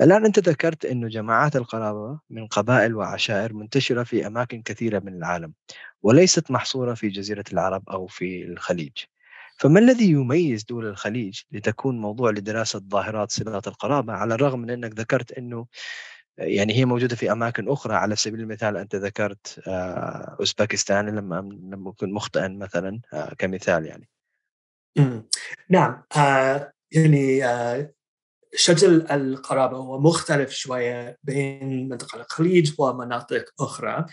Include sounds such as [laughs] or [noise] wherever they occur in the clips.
الآن أنت ذكرت أنه جماعات القرابة من قبائل وعشائر منتشرة في أماكن كثيرة من العالم وليست محصورة في جزيرة العرب أو في الخليج. فما الذي يميز دول الخليج لتكون موضوع لدراسة ظاهرات صلات القرابة على الرغم من أنك ذكرت أنه يعني هي موجودة في أماكن أخرى على سبيل المثال أنت ذكرت آه، أوزبكستان لما لم أكن مخطئا مثلا آه، كمثال يعني. نعم آه يعني شكل القرابة هو مختلف شوية بين منطقة الخليج ومناطق أخرى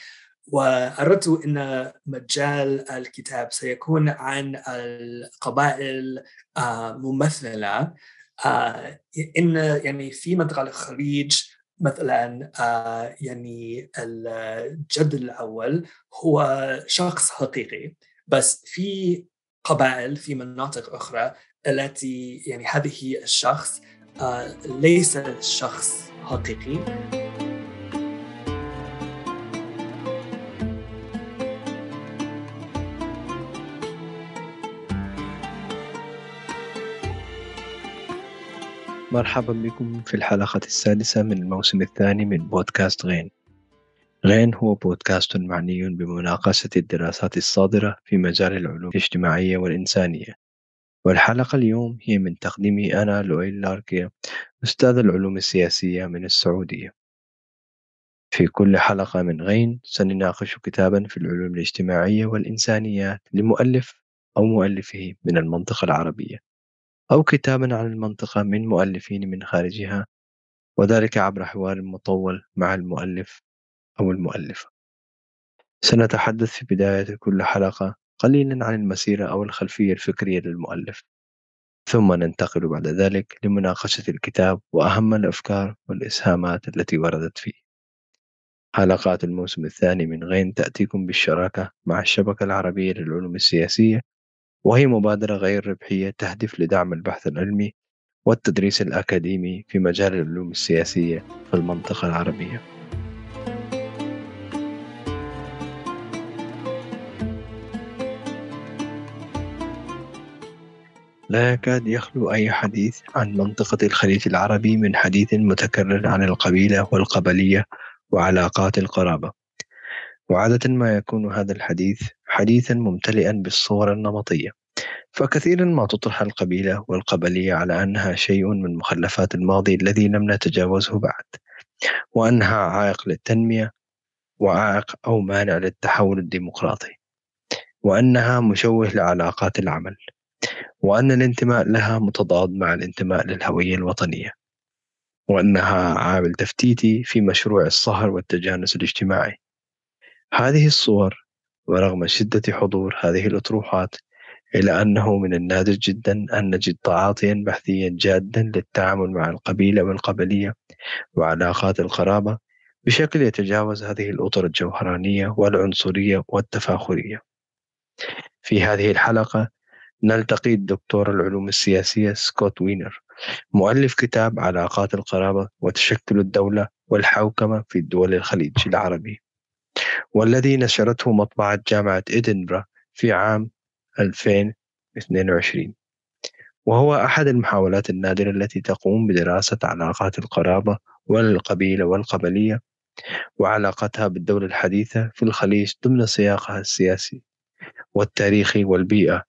وأردت أن مجال الكتاب سيكون عن القبائل آه، ممثلة آه، إن يعني في منطقة الخليج مثلا آه، يعني الجد الأول هو شخص حقيقي بس في قبائل في مناطق أخرى التي يعني هذه الشخص ليس شخص حقيقي. مرحبا بكم في الحلقة السادسة من الموسم الثاني من بودكاست غين. غين هو بودكاست معني بمناقشة الدراسات الصادرة في مجال العلوم الاجتماعية والإنسانية. والحلقة اليوم هي من تقديمي أنا لويل لاركيا أستاذ العلوم السياسية من السعودية. في كل حلقة من غين سنناقش كتابا في العلوم الاجتماعية والإنسانيات لمؤلف أو مؤلفه من المنطقة العربية أو كتابا عن المنطقة من مؤلفين من خارجها وذلك عبر حوار مطول مع المؤلف أو المؤلفة. سنتحدث في بداية كل حلقة قليلا عن المسيرة أو الخلفية الفكرية للمؤلف. ثم ننتقل بعد ذلك لمناقشة الكتاب وأهم الأفكار والإسهامات التي وردت فيه. حلقات الموسم الثاني من غين تأتيكم بالشراكة مع الشبكة العربية للعلوم السياسية وهي مبادرة غير ربحية تهدف لدعم البحث العلمي والتدريس الأكاديمي في مجال العلوم السياسية في المنطقة العربية. لا يكاد يخلو أي حديث عن منطقة الخليج العربي من حديث متكرر عن القبيلة والقبلية وعلاقات القرابة. وعادة ما يكون هذا الحديث حديثا ممتلئا بالصور النمطية فكثيرا ما تطرح القبيلة والقبلية على أنها شيء من مخلفات الماضي الذي لم نتجاوزه بعد وأنها عائق للتنمية وعائق أو مانع للتحول الديمقراطي وأنها مشوه لعلاقات العمل. وأن الانتماء لها متضاد مع الانتماء للهوية الوطنية وأنها عامل تفتيتي في مشروع الصهر والتجانس الاجتماعي. هذه الصور ورغم شدة حضور هذه الأطروحات إلا أنه من النادر جدا أن نجد تعاطيا بحثيا جادا للتعامل مع القبيلة والقبلية وعلاقات القرابة بشكل يتجاوز هذه الأطر الجوهرانية والعنصرية والتفاخرية. في هذه الحلقة نلتقي الدكتور العلوم السياسية سكوت وينر مؤلف كتاب علاقات القرابة وتشكل الدولة والحوكمة في الدول الخليج العربي والذي نشرته مطبعة جامعة إدنبرا في عام 2022 وهو أحد المحاولات النادرة التي تقوم بدراسة علاقات القرابة والقبيلة والقبلية وعلاقتها بالدولة الحديثة في الخليج ضمن سياقها السياسي والتاريخي والبيئة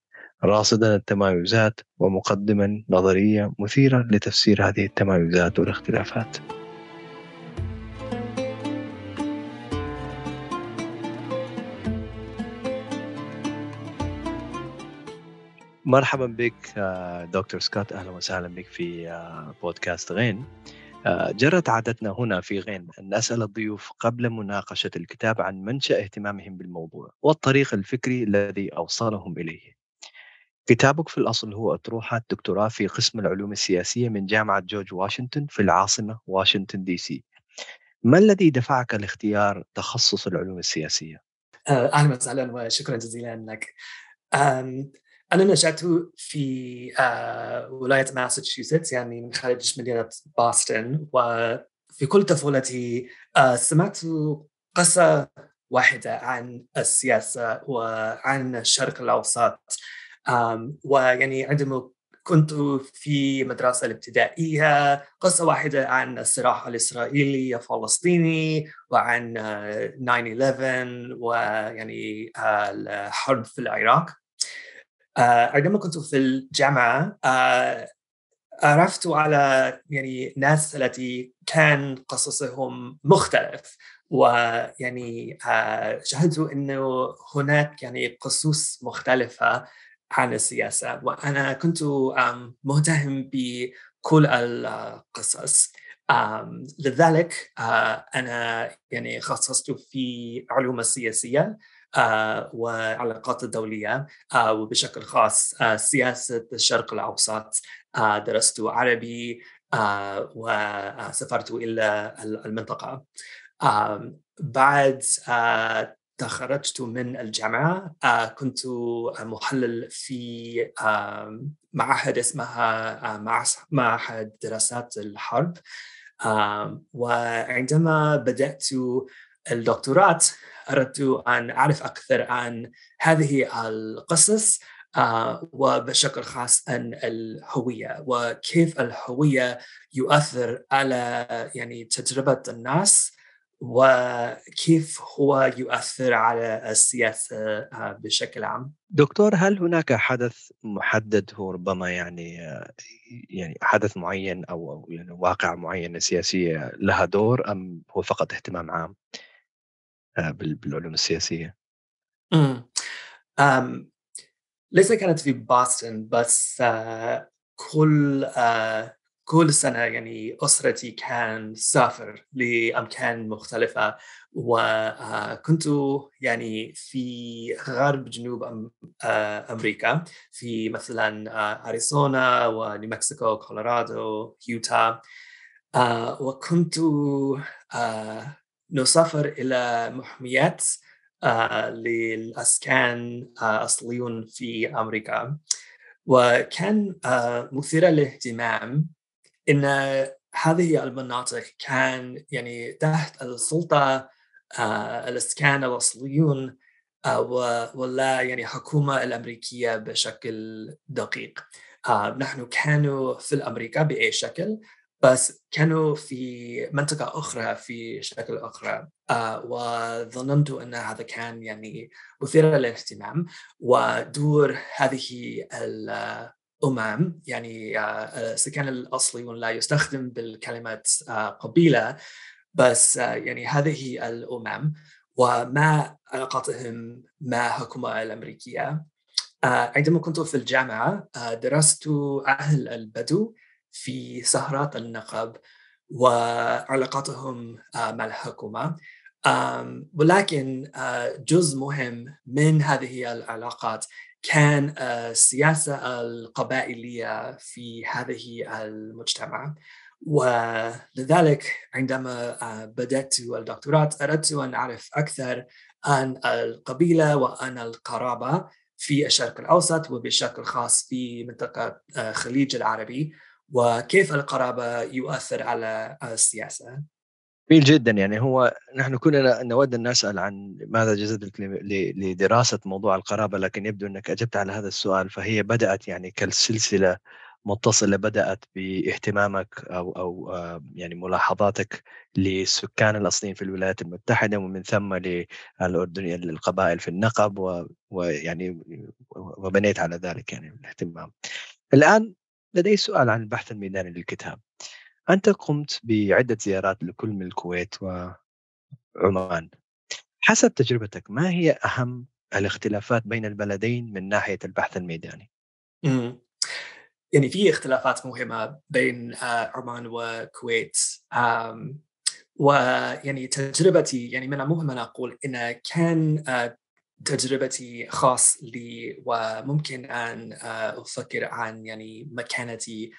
راصدا التمايزات ومقدما نظرية مثيرة لتفسير هذه التمايزات والاختلافات. مرحبا بك آه، دكتور سكوت. أهلا وسهلا بك في آه، بودكاست غين. آه، جرت عادتنا هنا في غين أن نسأل الضيوف قبل مناقشة الكتاب عن منشأ اهتمامهم بالموضوع والطريق الفكري الذي أوصلهم إليه. كتابك في الأصل هو أطروحة دكتوراه في قسم العلوم السياسية من جامعة جورج واشنطن في العاصمة واشنطن دي سي. ما الذي دفعك لاختيار تخصص العلوم السياسية؟ أهلا وسهلا وشكرا جزيلا لك. أنا نشأت في آه، ولاية ماساتشوستس يعني من خارج مدينة بoston وفي كل طفولتي آه، سمعت قصة واحدة عن السياسة وعن الشرق الأوسط ويعني عندما كنت في مدرسة الابتدائية قصة واحدة عن الصراع الإسرائيلي الفلسطيني وعن 9-11 ويعني الحرب في العراق. عندما كنت في الجامعة عرفت على يعني ناس التي كان قصصهم مختلف. ويعني شاهدت إنه هناك يعني قصص مختلفة. عن السياسة. وأنا كنت مهتم بكل القصص. لذلك أنا يعني خصصت في علوم السياسية والعلاقات الدولية وبشكل خاص سياسة الشرق الأوسط. درست عربي وسافرت إلى المنطقة. بعد تخرجت من الجامعة كنت محلل في معهد اسمها معهد دراسات الحرب وعندما بدأت الدكتوراه أردت أن أعرف أكثر عن هذه القصص وبشكل خاص عن الهوية وكيف الهوية يؤثر على يعني تجربة الناس. وكيف هو يؤثر على السياسة آه، بشكل عام دكتور هل هناك حدث محدد هو ربما يعني يعني حدث معين أو يعني واقع معينة سياسية لها دور أم هو فقط اهتمام عام آه، بالعلوم السياسية؟ امم ليس كانت في بoston بس آه، كل كل سنة يعني أسرتي كان سافر لأماكن مختلفة وكنت يعني في غرب جنوب أمريكا في مثلا أريزونا ونيو مكسيكو كولورادو يوتا وكنت نسافر إلى محميات للأسكان أصليون في أمريكا. وكان مثير للاهتمام إن هذه المناطق كان يعني تحت السلطة آه، الإسكان الاصليون آه، ولا يعني حكومة الأمريكية بشكل دقيق. آه، نحن كانوا في الامريكا بأي شكل بس كانوا في منطقة أخرى في شكل أخرى. وظننت أن هذا كان يعني مثير للاهتمام ودور هذه أمم يعني السكان الأصلي لا يستخدم بالكلمة آه، قبيلة بس آه، يعني هذه الأمم. وما علاقتهم مع الحكومة الأمريكية؟ آه، عندما كنت في الجامعة درست أهل البدو في سهرات النقب وعلاقاتهم مع الحكومة. ولكن جزء مهم من هذه العلاقات كان السياسة القبائلية في هذه المجتمع. ولذلك عندما بدأت الدكتوراه أردت أن أعرف أكثر عن القبيلة وعن القرابة في الشرق الأوسط وبشكل خاص في منطقة الخليج العربي وكيف القرابة يؤثر على السياسة. جميل جدا يعني هو نحن كنا نود أن نسأل عن ماذا جذبك لدراسة موضوع القرابة لكن يبدو أنك أجبت على هذا السؤال فهي بدأت يعني كالسلسلة متصلة بدأت باهتمامك أو أو يعني ملاحظاتك للسكان الأصليين في الولايات المتحدة ومن ثم للأردن القبائل في النقب ويعني وبنيت على ذلك يعني الاهتمام. الآن لدي سؤال عن البحث الميداني للكتاب. أنت قمت بعدة زيارات لكل من الكويت وعمان حسب تجربتك ما هي أهم الاختلافات بين البلدين من ناحية البحث الميداني؟ مم. يعني في اختلافات مهمة بين آه، عمان والكويت ويعني تجربتي يعني من المهم أن أقول أن كان آه، تجربتي خاص لي وممكن أن آه، أفكر عن يعني مكانتي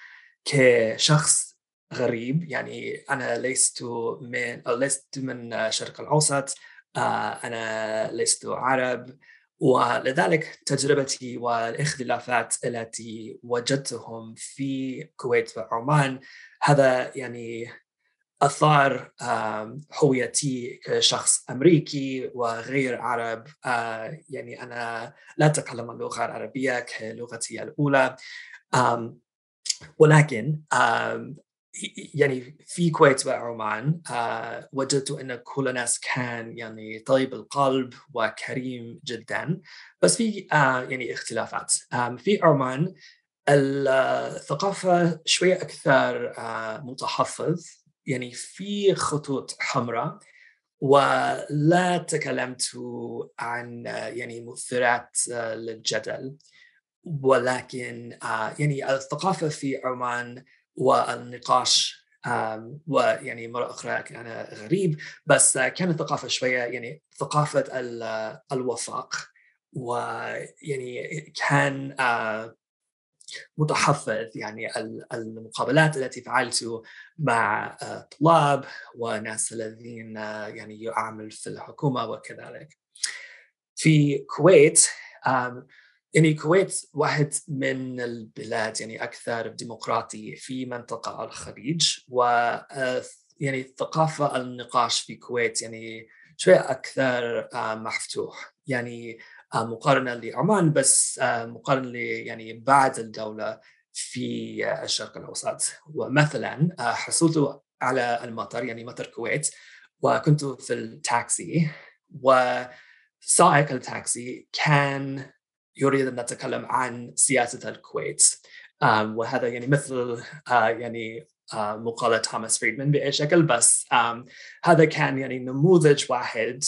كشخص غريب. يعني أنا لست من لست من الشرق الأوسط آه، أنا لست عرب ولذلك تجربتي والاختلافات التي وجدتهم في الكويت وعمان هذا يعني أثار هويتي كشخص أمريكي وغير عرب. آه، يعني أنا لا أتكلم اللغة العربية كلغتي الأولى. ولكن يعني في الكويت وعمان وجدت إن كل الناس كان يعني طيب القلب وكريم جدا. بس في يعني اختلافات. في عمان الثقافة شوية أكثر متحفظ. يعني في خطوط حمراء ولا تكلمت عن يعني مثيرات للجدل. ولكن يعني الثقافة في عمان والنقاش ويعني مرة أخرى كان غريب بس كانت ثقافة شوية يعني ثقافة الوفاق ويعني كان متحفظ يعني المقابلات التي فعلت مع طلاب وناس الذين يعني يعمل في الحكومة وكذلك. في الكويت يعني الكويت واحد من البلاد يعني أكثر ديمقراطي في منطقة الخليج و يعني ثقافة النقاش في الكويت يعني شوية أكثر مفتوح. يعني مقارنة لعمان بس مقارنة يعني بعد الدولة في الشرق الأوسط. ومثلا حصلت على المطر يعني مطر الكويت وكنت في التاكسي وسائق التاكسي كان يريد أن نتكلم عن سياسة الكويت. وهذا يعني مثل يعني مقالة توماس فريدمان بأي شكل بس هذا كان يعني نموذج واحد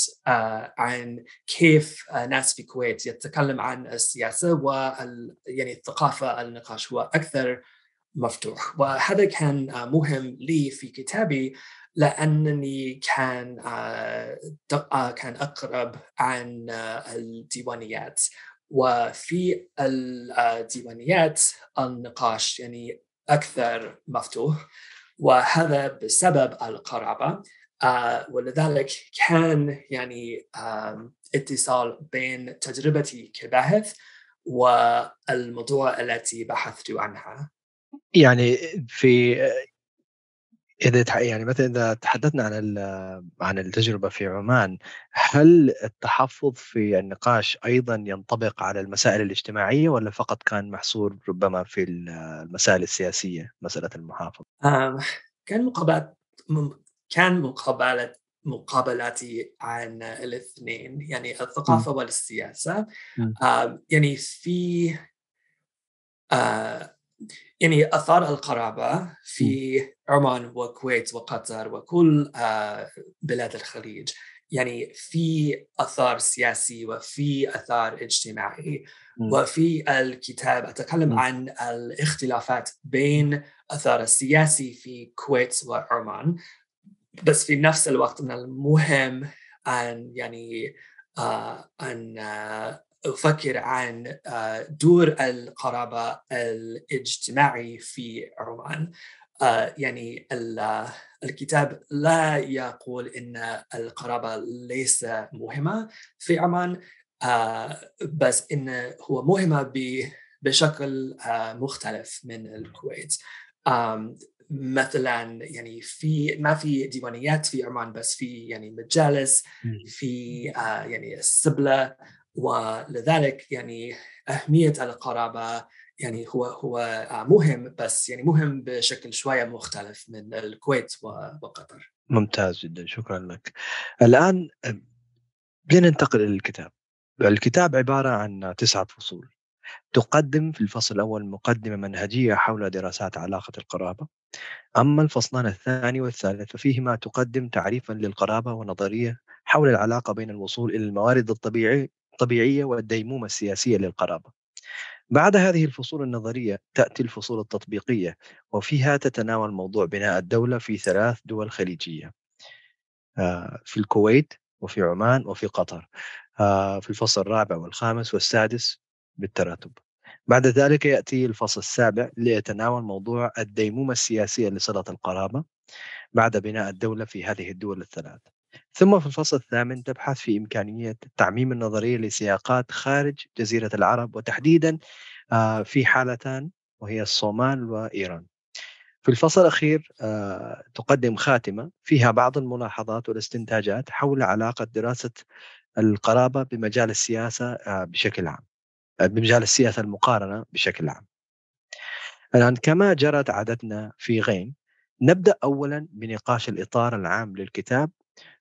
عن كيف ناس في الكويت يتكلم عن السياسة و يعني الثقافة النقاش هو أكثر مفتوح. وهذا كان مهم لي في كتابي لأنني كان كان أقرب عن الديوانيات. وفي الديوانيات النقاش يعني أكثر مفتوح. وهذا بسبب القرابة. آه، ولذلك كان يعني اتصال بين تجربتي كباحث والموضوع التي بحثت عنها. يعني في إذا يعني مثلا إذا تحدثنا عن عن التجربة في عمان، هل التحفظ في النقاش أيضًا ينطبق على المسائل الاجتماعية ولا فقط كان محصور ربما في المسائل السياسية، مسألة المحافظة؟ كان مقابلات كان مقابلة مقابلاتي عن الاثنين يعني الثقافة م. والسياسة يعني في آه يعني أثار القرابة في عمان والكويت وقطر وكل آه، بلاد الخليج. يعني في أثار سياسي وفي أثار اجتماعي وفي الكتاب أتكلم عن الاختلافات بين أثار السياسي في الكويت وعمان. بس في نفس الوقت من المهم أن يعني آه أن آه أفكر عن آه، دور القرابة الاجتماعي في عمان. آه، يعني الكتاب لا يقول إن القرابة ليس مهمة في عمان آه، بس إن هو مهمة بشكل مختلف من الكويت. مثلا يعني في ما في ديوانيات في عمان بس في يعني مجالس في يعني السبله ولذلك يعني أهمية القرابة يعني هو هو مهم بس يعني مهم بشكل شوية مختلف من الكويت وقطر. ممتاز جدا شكرا لك. الآن لننتقل إلى الكتاب. الكتاب عبارة عن تسعة فصول. تقدم في الفصل الأول مقدمة منهجية حول دراسات علاقة القرابة. أما الفصلان الثاني والثالث ففيهما تقدم تعريفا للقرابة ونظرية حول العلاقة بين الوصول إلى الموارد الطبيعية الطبيعية والديمومة السياسية للقرابة. بعد هذه الفصول النظرية تأتي الفصول التطبيقية وفيها تتناول موضوع بناء الدولة في ثلاث دول خليجية. آه، في الكويت وفي عمان وفي قطر. آه، في الفصل الرابع والخامس والسادس بالتراتب. بعد ذلك يأتي الفصل السابع ليتناول موضوع الديمومة السياسية لصلة القرابة بعد بناء الدولة في هذه الدول الثلاث. ثم في الفصل الثامن تبحث في إمكانية تعميم النظرية لسياقات خارج جزيرة العرب وتحديدا آه، في حالتان وهي الصومال وإيران. في الفصل الأخير آه، تقدم خاتمة فيها بعض الملاحظات والاستنتاجات حول علاقة دراسة القرابة بمجال السياسة آه، بشكل عام بمجال السياسة المقارنة بشكل عام. الآن كما جرت عادتنا في غين نبدأ أولا بنقاش الإطار العام للكتاب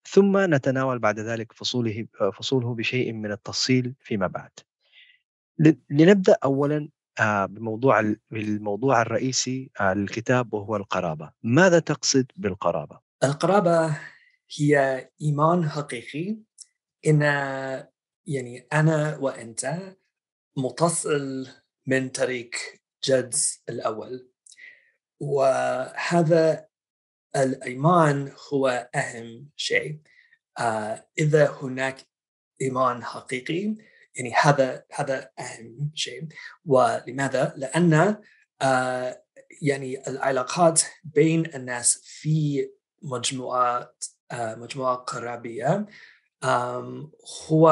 ثم نتناول بعد ذلك فصوله فصوله بشيء من التفصيل فيما بعد. لنبدأ أولا آه، بموضوع الموضوع الرئيسي آه، للكتاب وهو القرابة. ماذا تقصد بالقرابة؟ القرابة هي إيمان حقيقي إن يعني أنا وأنت متصل من طريق جد الأول وهذا الإيمان هو أهم شيء آه إذا هناك إيمان حقيقي يعني هذا هذا أهم شيء ولماذا؟ لأن آه يعني العلاقات بين الناس في مجموعات آه مجموعة قرابية هو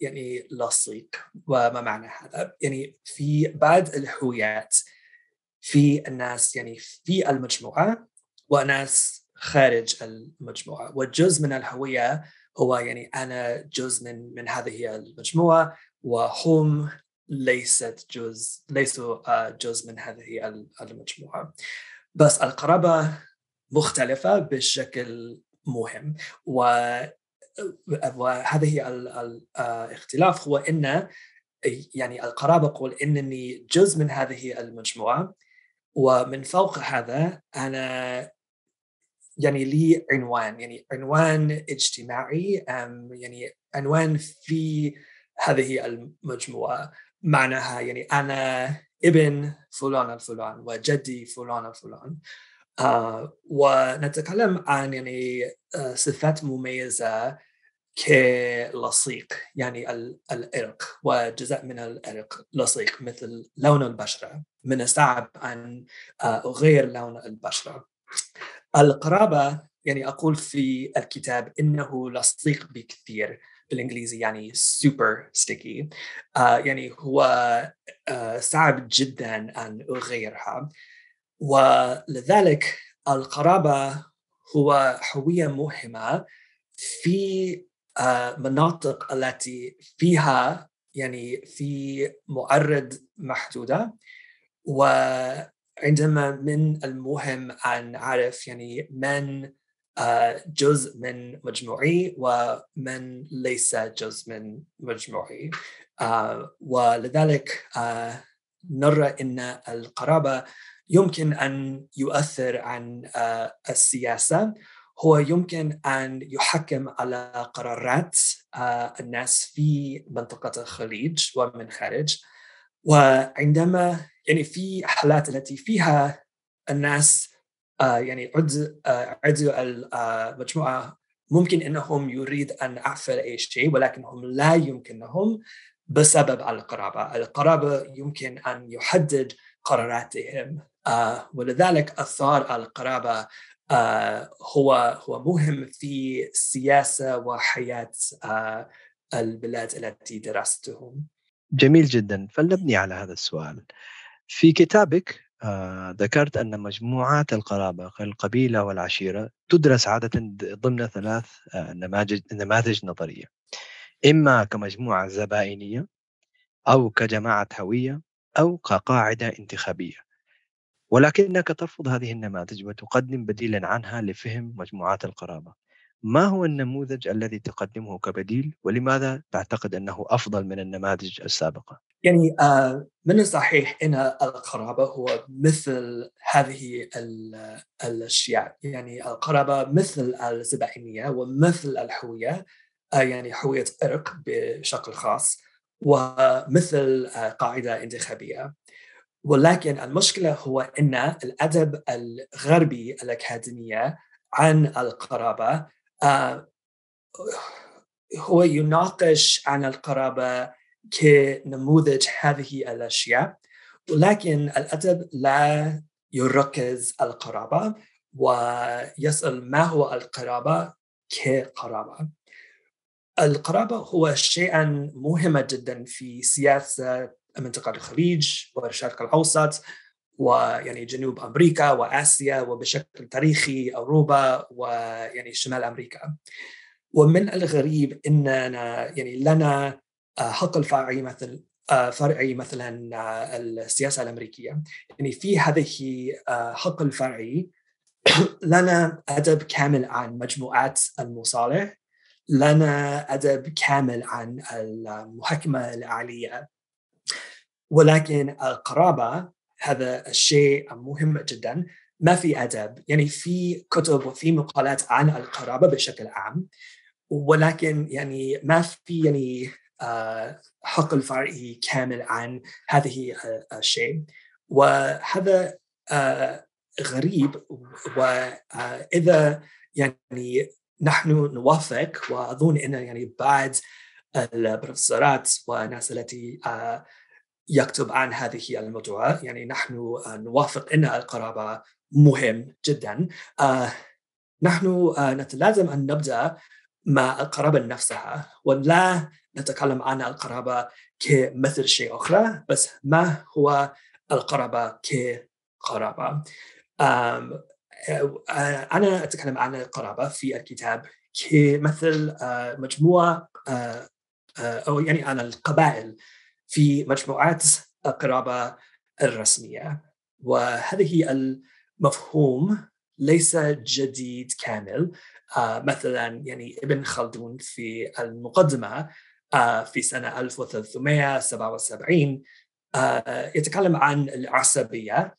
يعني لصيق وما معنى هذا؟ يعني في بعض الهويات في الناس يعني في المجموعة وناس خارج المجموعة. وجزء من الهوية هو يعني أنا جزء من من هذه المجموعة وهم ليست جزء ليسوا آه، جزء من هذه المجموعة. بس القرابة مختلفة بشكل مهم. و وهذه الاختلاف هو إن يعني القرابة يقول إنني جزء من هذه المجموعة. ومن فوق هذا أنا يعني لي عنوان يعني عنوان اجتماعي يعني عنوان في هذه المجموعة. معناها يعني أنا ابن فلان الفلان وجدي فلان الفلان. آه ونتكلم عن يعني آه صفات مميزة كلصيق يعني العرق وجزء من العرق لصيق مثل لون البشرة. من الصعب أن آه، أغير لون البشرة. القرابة يعني أقول في الكتاب إنه لصيق بكثير بالإنجليزي يعني سوبر ستيكي آه يعني هو آه صعب جدا أن أغيرها. ولذلك القرابة هو هوية مهمة في آه، مناطق التي فيها يعني في معرض محدودة. وعندما من المهم أن نعرف يعني من آه، جزء من مجموعي ومن ليس جزء من مجموعي. آه، ولذلك نرى إن القرابة يمكن أن يؤثر عن السياسة. هو يمكن أن يحكم على قرارات آه، الناس في منطقة الخليج ومن خارج. وعندما يعني في حالات التي فيها الناس آه، يعني عضو آه، المجموعه ممكن إنهم يريد أن أعفل أي شيء ولكنهم لا يمكنهم بسبب القرابة، القرابة يمكن أن يحدد قراراتهم ولذلك أثار القرابة آه، هو هو مهم في السياسة وحياة آه، البلاد التي درستهم. جميل جدا فلنبني على هذا السؤال. في كتابك آه، ذكرت أن مجموعات القرابة القبيلة والعشيرة تدرس عادة ضمن ثلاث نماذج نماذج نظرية. إما كمجموعة زبائنية أو كجماعة هوية أو كقاعدة انتخابية. ولكنك ترفض هذه النماذج وتقدم بديلا عنها لفهم مجموعات القرابة ما هو النموذج الذي تقدمه كبديل؟ ولماذا تعتقد أنه أفضل من النماذج السابقة؟ يعني آه، من الصحيح أن القرابة هو مثل هذه الأشياء. يعني القرابة مثل الزبائنية ومثل الهوية آه، يعني هوية عرق بشكل خاص ومثل آه، قاعدة انتخابية. ولكن المشكلة هو أن الأدب الغربي الأكاديمية عن القرابة آه، هو يناقش عن القرابة كنموذج هذه الأشياء ولكن الأدب لا يركز القرابة ويسأل ما هو القرابة كقرابة. القرابة هو شيئا مهما جدا في سياسة منطقة الخليج والشرق الأوسط ويعني جنوب أمريكا وآسيا وبشكل تاريخي أوروبا ويعني شمال أمريكا. ومن الغريب أننا يعني لنا حق الفرعي مثل فرعي مثلا السياسة الأمريكية. يعني في هذه حق الفرعي [coughs] لنا أدب كامل عن مجموعات المصالح لنا أدب كامل عن المحكمه الاعليه ولكن القرابة هذا الشيء مهم جدا. ما في ادب يعني في كتب وفي مقالات عن القرابة بشكل عام ولكن يعني ما في يعني آه، حق الفرعي كامل عن هذه الشيء. وهذا آه، غريب واذا يعني نحن نوافق وأظن إن يعني بعد البروفيسورات والناس التي آه، يكتب عن هذه الموضوع. يعني نحن نوافق إن القرابة مهم جدا. آه، نحن آه، نتلازم أن نبدأ مع القرابة نفسها ولا نتكلم عن القرابة كمثل شيء أخرى بس ما هو القرابة كقرابة. آه، أنا أتكلم عن القرابة في الكتاب كمثل مجموعة أو يعني عن القبائل. في مجموعات القرابة الرسمية. وهذه المفهوم ليس جديد كامل. آه مثلا يعني ابن خلدون في المقدمة آه في سنة 1377 آه يتكلم عن العصبية.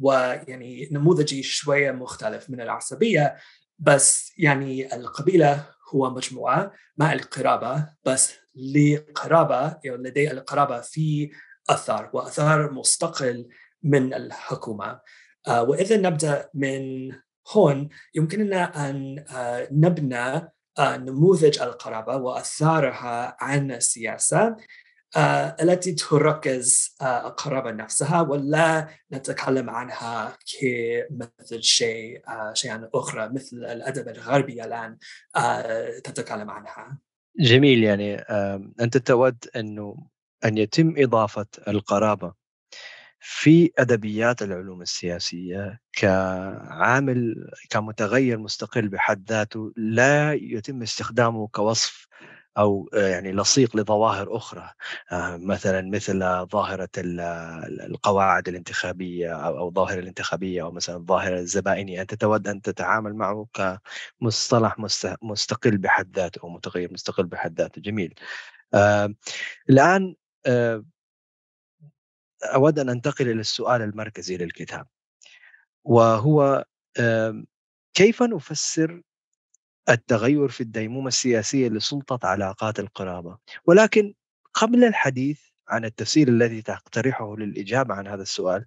ويعني نموذجي شوية مختلف من العصبية بس يعني القبيلة هو مجموعة مع القرابة بس لقرابة يعني لدي القرابة في أثار وأثار مستقل من الحكومة. آه، وإذا نبدأ من هون يمكننا أن آه، نبنى آه، نموذج القرابة وأثارها عن السياسة. التي تركز القرابه نفسها ولا نتكلم عنها كمثل شيء شيئا أخرى مثل الأدب الغربي الآن تتكلم عنها. جميل يعني أنت تود أنه أن يتم إضافة القرابة في أدبيات العلوم السياسية كعامل كمتغير مستقل بحد ذاته لا يتم استخدامه كوصف أو يعني لصيق لظواهر أخرى آه، مثلا مثل ظاهرة القواعد الانتخابية أو الظاهره الانتخابية أو مثلا الظاهره الزبائنيه انت تود أن تتعامل معه كمصطلح مستقل بحد ذاته أو متغير مستقل بحد ذاته. جميل. آه، الآن آه، أود أن أنتقل إلى السؤال المركزي للكتاب وهو كيف نفسر التغير في الديمومة السياسية لسلطة علاقات القرابة ولكن قبل الحديث عن التفسير الذي تقترحه للإجابة عن هذا السؤال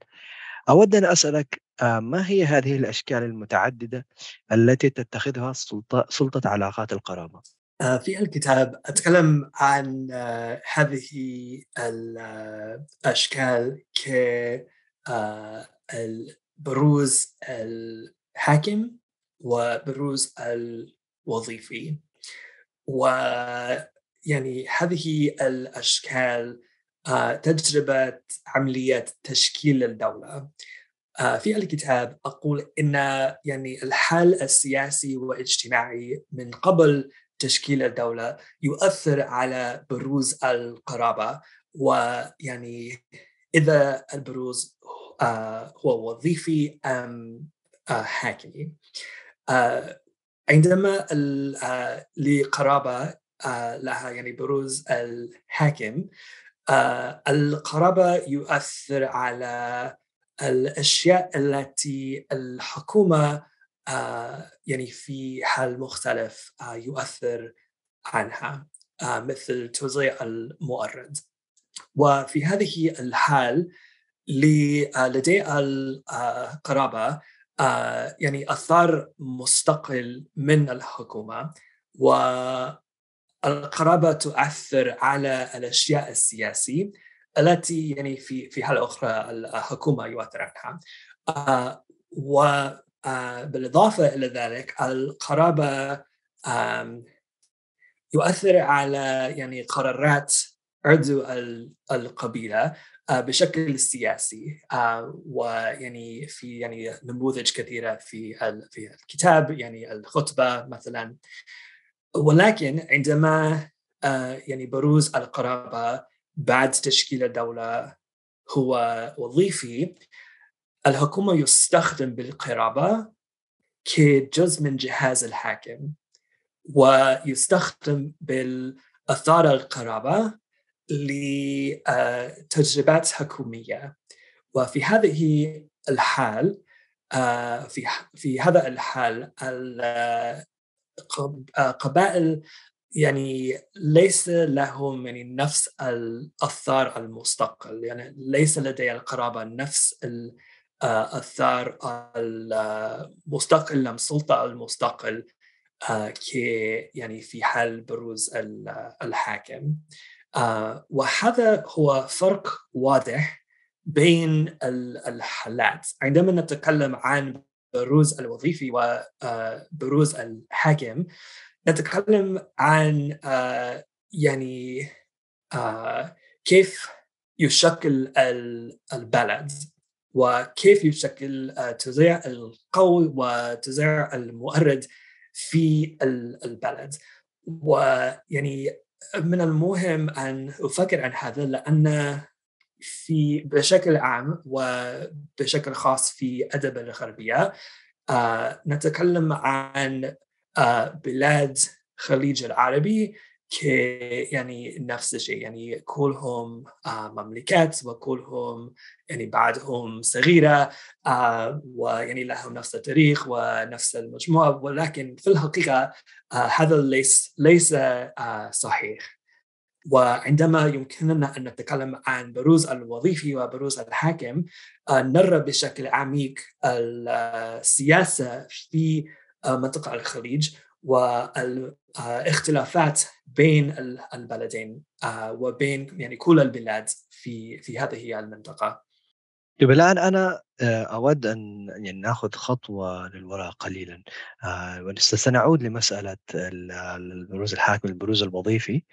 أود أن أسألك آه، ما هي هذه الأشكال المتعددة التي تتخذها سلطة, سلطة علاقات القرابة؟ آه، في الكتاب أتكلم عن آه، هذه الأشكال كبروز الحاكم وبروز وظيفي ويعني هذه الأشكال آه، تجربة عملية تشكيل الدولة. آه، في الكتاب أقول إن يعني الحال السياسي والاجتماعي من قبل تشكيل الدولة يؤثر على بروز القرابة. ويعني إذا البروز آه، هو وظيفي أم حاكمي. عندما آه، لقرابة آه، لها يعني بروز الحاكم آه، القرابة يؤثر على الأشياء التي الحكومة يعني في حال مختلف يؤثر عنها مثل توزيع المؤرد. وفي هذه الحال لدي القرابة يعني أثار مستقل من الحكومة والقرابة تؤثر على الأشياء السياسية التي يعني في في حالة أخرى الحكومة يؤثر عنها آه، وبالاضافه إلى ذلك القرابة يؤثر على يعني قرارات عضو القبيلة. آه، بشكل سياسي. آه، ويعني في يعني نموذج كثيرة في في الكتاب يعني الخطبة مثلا. ولكن عندما آه، يعني بروز القرابة بعد تشكيل الدولة هو وظيفي الحكومة يستخدم بالقرابة كجزء من جهاز الحاكم ويستخدم بالأثار القرابة لتجربات حكومية. وفي هذه الحال في في هذا الحال القبائل يعني ليس لهم يعني نفس الأثار المستقل. يعني ليس لدي القرابة نفس الأثار المستقل لم سلطة المستقل كي يعني في حال بروز الحاكم. وهذا هو فرق واضح بين الحالات. عندما نتكلم عن بروز الوظيفي وبروز الحاكم نتكلم عن يعني كيف يشكل البلد وكيف يشكل توزيع القول وتوزيع المؤرد في البلد. ويعني من المهم أن أفكر عن هذا لأن في بشكل عام وبشكل خاص في أدب الغربية آه نتكلم عن آه بلاد خليج العربي يعني نفس الشيء يعني كلهم آه مملكات وكلهم يعني بعدهم صغيرة آه ويعني لهم نفس التاريخ ونفس المجموعة ولكن في الحقيقة آه هذا ليس ليس صحيح. وعندما يمكننا أن نتكلم عن بروز الوظيفي وبروز الحاكم نرى بشكل عميق السياسة في منطقة الخليج. والاختلافات بين البلدين آه، وبين يعني كل البلاد في في هذه المنطقة. طيب الآن أنا أود أن يعني نأخذ خطوة للوراء قليلا سنعود لمسألة البروز الحاكم البروز الوظيفي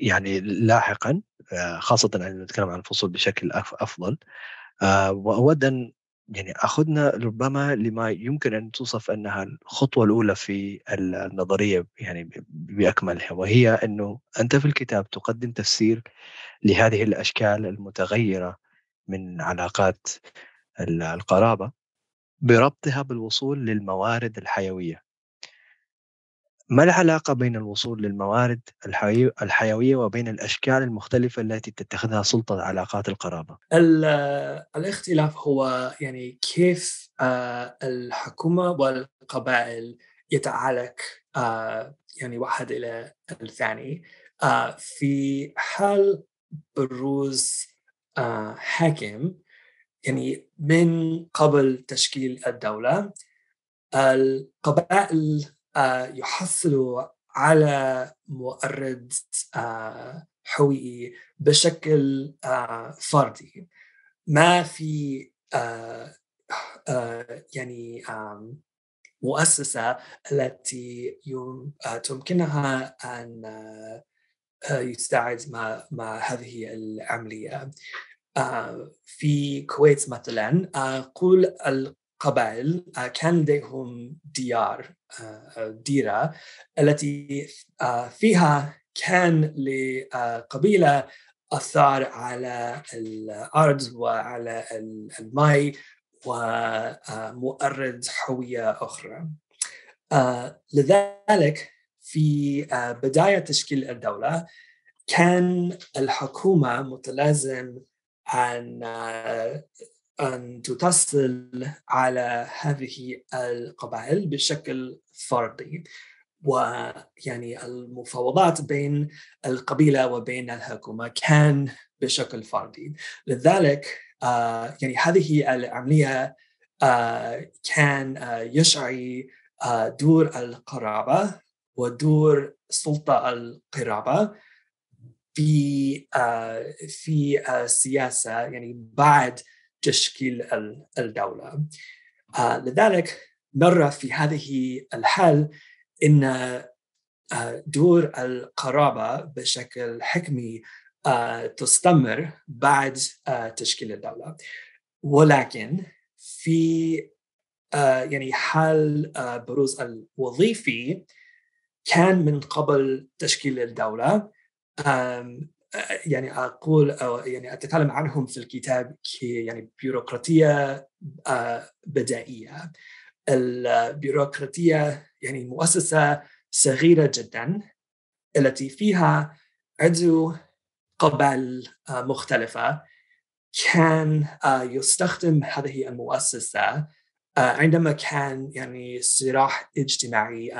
يعني لاحقا خاصة أن نتكلم عن الفصول بشكل أفضل وأود أن يعني أخذنا ربما لما يمكن أن توصف أنها الخطوة الأولى في النظرية يعني بأكملها وهي أنه أنت في الكتاب تقدم تفسير لهذه الأشكال المتغيرة من علاقات القرابة بربطها بالوصول للموارد الحيوية. ما العلاقة بين الوصول للموارد الحيوية وبين الأشكال المختلفة التي تتخذها سلطة علاقات القرابة؟ الاختلاف هو يعني كيف آه، الحكومة والقبائل يتعالق آه، يعني واحد إلى الثاني آه، في حال بروز حاكم يعني من قبل تشكيل الدولة القبائل يحصلوا على مؤرد آه، حقوقي بشكل آه، فردي. ما في يعني مؤسسة التي تمكنها أن يستعد مع, مع هذه العملية. في الكويت مثلا قول قبائل آه، كان لديهم ديار آه، ديرة التي آه، فيها كان لقبيلة أثار على الأرض وعلى الماء ومؤرد هوية أخرى. لذلك في بداية تشكيل الدولة كان الحكومة متلازم عن أن تتصل على هذه القبائل بشكل فردي ويعني المفاوضات بين القبيلة وبين الحكومة كان بشكل فردي. لذلك آه يعني هذه العملية آه كان آه يشعي دور القرابة ودور سلطة القرابة في في السياسة يعني بعد تشكيل الدولة. آه، لذلك نرى في هذه الحال أن آه، دور القرابة بشكل حكمي آه، تستمر بعد تشكيل الدولة. ولكن في يعني حال بروز الوظيفي كان من قبل تشكيل الدولة. يعني أقول أو يعني أتكلم عنهم في الكتاب يعني بيروقراطية بدائية. البيروقراطية يعني مؤسسة صغيرة جدا التي فيها عدو قبائل مختلفة. كان يستخدم هذه المؤسسة عندما كان يعني صراع اجتماعي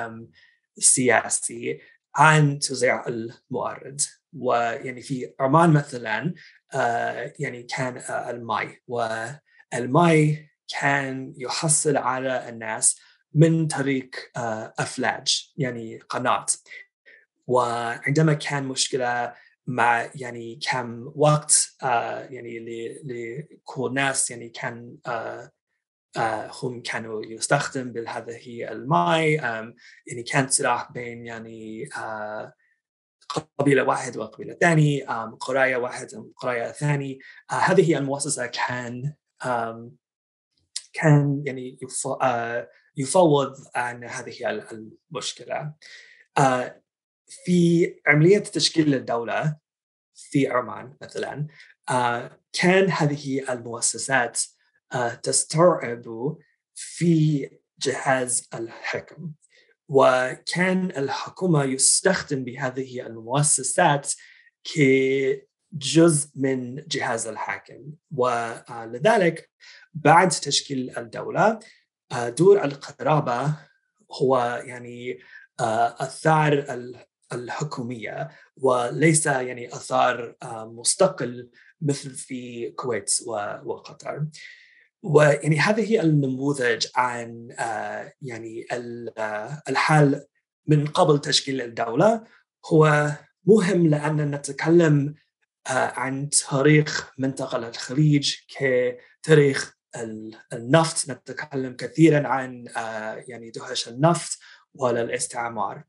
سياسي عن توزيع الموارد. ويعني في عمان مثلا يعني كان الماي. والماي كان يحصل على الناس من طريق أفلاج يعني قناة. وعندما كان مشكلة مع يعني كم وقت يعني لكل ناس يعني كان هم كانوا يستخدم بهذه الماء يعني كان صراع بين يعني قبيلة واحد وقبيلة ثاني قرية واحد وقرية ثاني. هذه المؤسسة. كان كان يعني يفوض عن هذه المشكلة. في عملية تشكيل الدولة في عمان مثلا كان هذه المؤسسات تستوعب في جهاز الحكم. وكان الحكومة يستخدم بهذه المؤسسات كجزء من جهاز الحاكم. ولذلك بعد تشكيل الدولة دور القرابة هو يعني أثار الحكومية وليس يعني أثار مستقل مثل في الكويت وقطر. ويعني هذه النموذج عن يعني الحال من قبل تشكيل الدولة. هو مهم لأن نتكلم عن تاريخ منطقة الخليج كتاريخ النفط. نتكلم كثيرا عن يعني دهش النفط والاستعمار.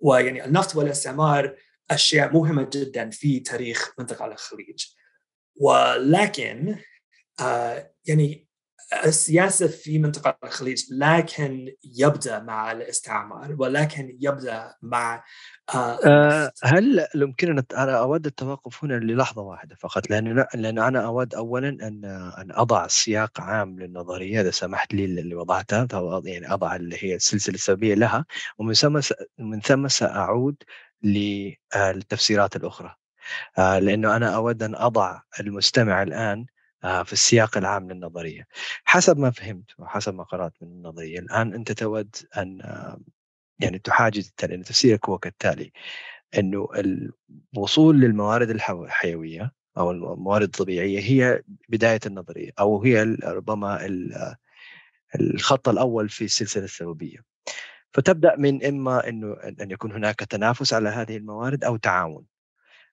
ويعني النفط والاستعمار أشياء مهمة جدا في تاريخ منطقة الخليج. ولكن آه يعني السياسة في منطقة الخليج لكن يبدأ مع الاستعمار ولكن يبدأ مع آه, آه هل يمكننا أنا أود التوقف هنا للحظة واحدة فقط لأن لأن أنا أود أولا أن أن أضع سياق عام للنظرية إذا سمحت لي اللي وضعتها يعني أضع اللي هي السلسلة السببية لها ومن ثم من ثم سأعود للتفسيرات الأخرى. آه لأنه أنا أود أن أضع المستمع الآن آه، في السياق العام للنظرية. حسب ما فهمت وحسب ما قرأت من النظرية الآن أنت تود أن آه، يعني تحاجز لأن تفسيرك هو كالتالي إنه الوصول للموارد الحيوية أو الموارد الطبيعية هي بداية النظرية أو هي ربما الخط الأول في السلسلة السببيه فتبدأ من إما إنه أن يكون هناك تنافس على هذه الموارد أو تعاون.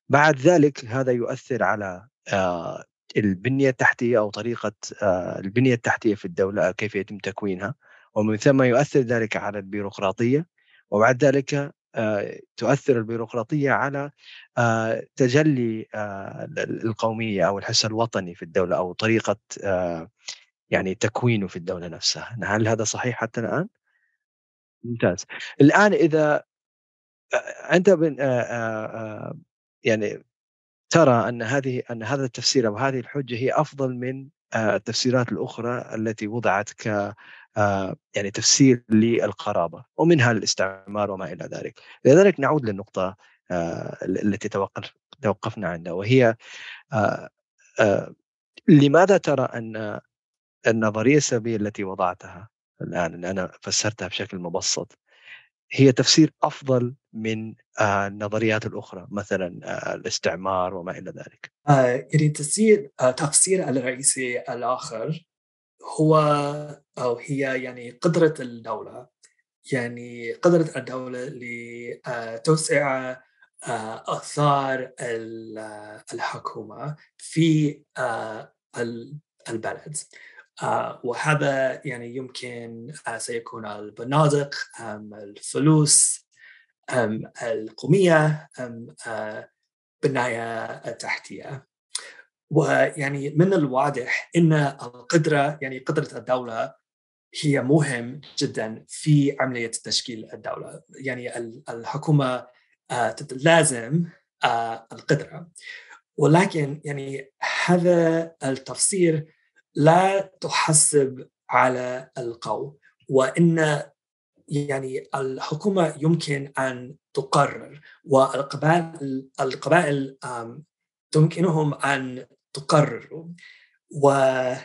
بعد ذلك هذا يؤثر على آه، البنية التحتية أو طريقة آه، البنية التحتية في الدولة كيف يتم تكوينها. ومن ثم يؤثر ذلك على البيروقراطية وبعد ذلك آه، تؤثر البيروقراطية على آه، تجلي القومية أو الحس الوطني في الدولة أو طريقة يعني تكوينه في الدولة نفسها. هل هذا صحيح حتى الآن؟ ممتاز. الآن إذا أنت يعني ترى أن هذه أن هذا التفسير أو هذه الحجة هي أفضل من آه، التفسيرات الأخرى التي وضعت ك آه، يعني تفسير للقرابة ومنها الاستعمار وما إلى ذلك، لذلك نعود للنقطة آه، التي توقف توقفنا عندها وهي لماذا ترى أن النظريه السببيه التي وضعتها الآن أنا فسرتها بشكل مبسط؟ هي تفسير أفضل من آه، النظريات الأخرى مثلا آه، الاستعمار وما إلى ذلك. آه، يعني تفسير تفسير الرئيسي الآخر هو أو هي يعني قدرة الدولة يعني قدرة الدولة لتوسع آثار الحكومة في البلد وهذا يعني يمكن آه، سيكون البنادق الفلوس القومية آه، بناية تحتية ويعني من الواضح إن القدرة يعني قدرة الدولة هي مهم جدا في عملية تشكيل الدولة. يعني الحكومة لازم القدرة. ولكن يعني هذا التفسير لا تحسب على القول وإن يعني الحكومة يمكن أن تقرر والقبائل القبائل تمكنهم أن تقرروا. ونرى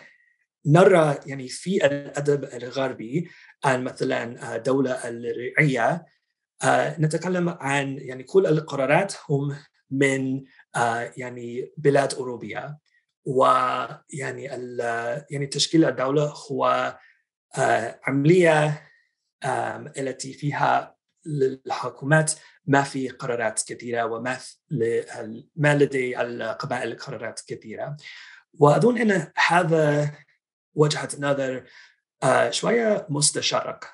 يعني في الأدب الغربي عن مثلا دولة الرعية نتكلم عن يعني كل القرارات هم من يعني بلاد أوروبية. ويعني يعني تشكيل الدولة هو عملية التي فيها للحكومات ما في قرارات كثيرة وما ما لدي القبائل قرارات كثيرة. وأظن أن هذا وجهة نظر شوية مستشرق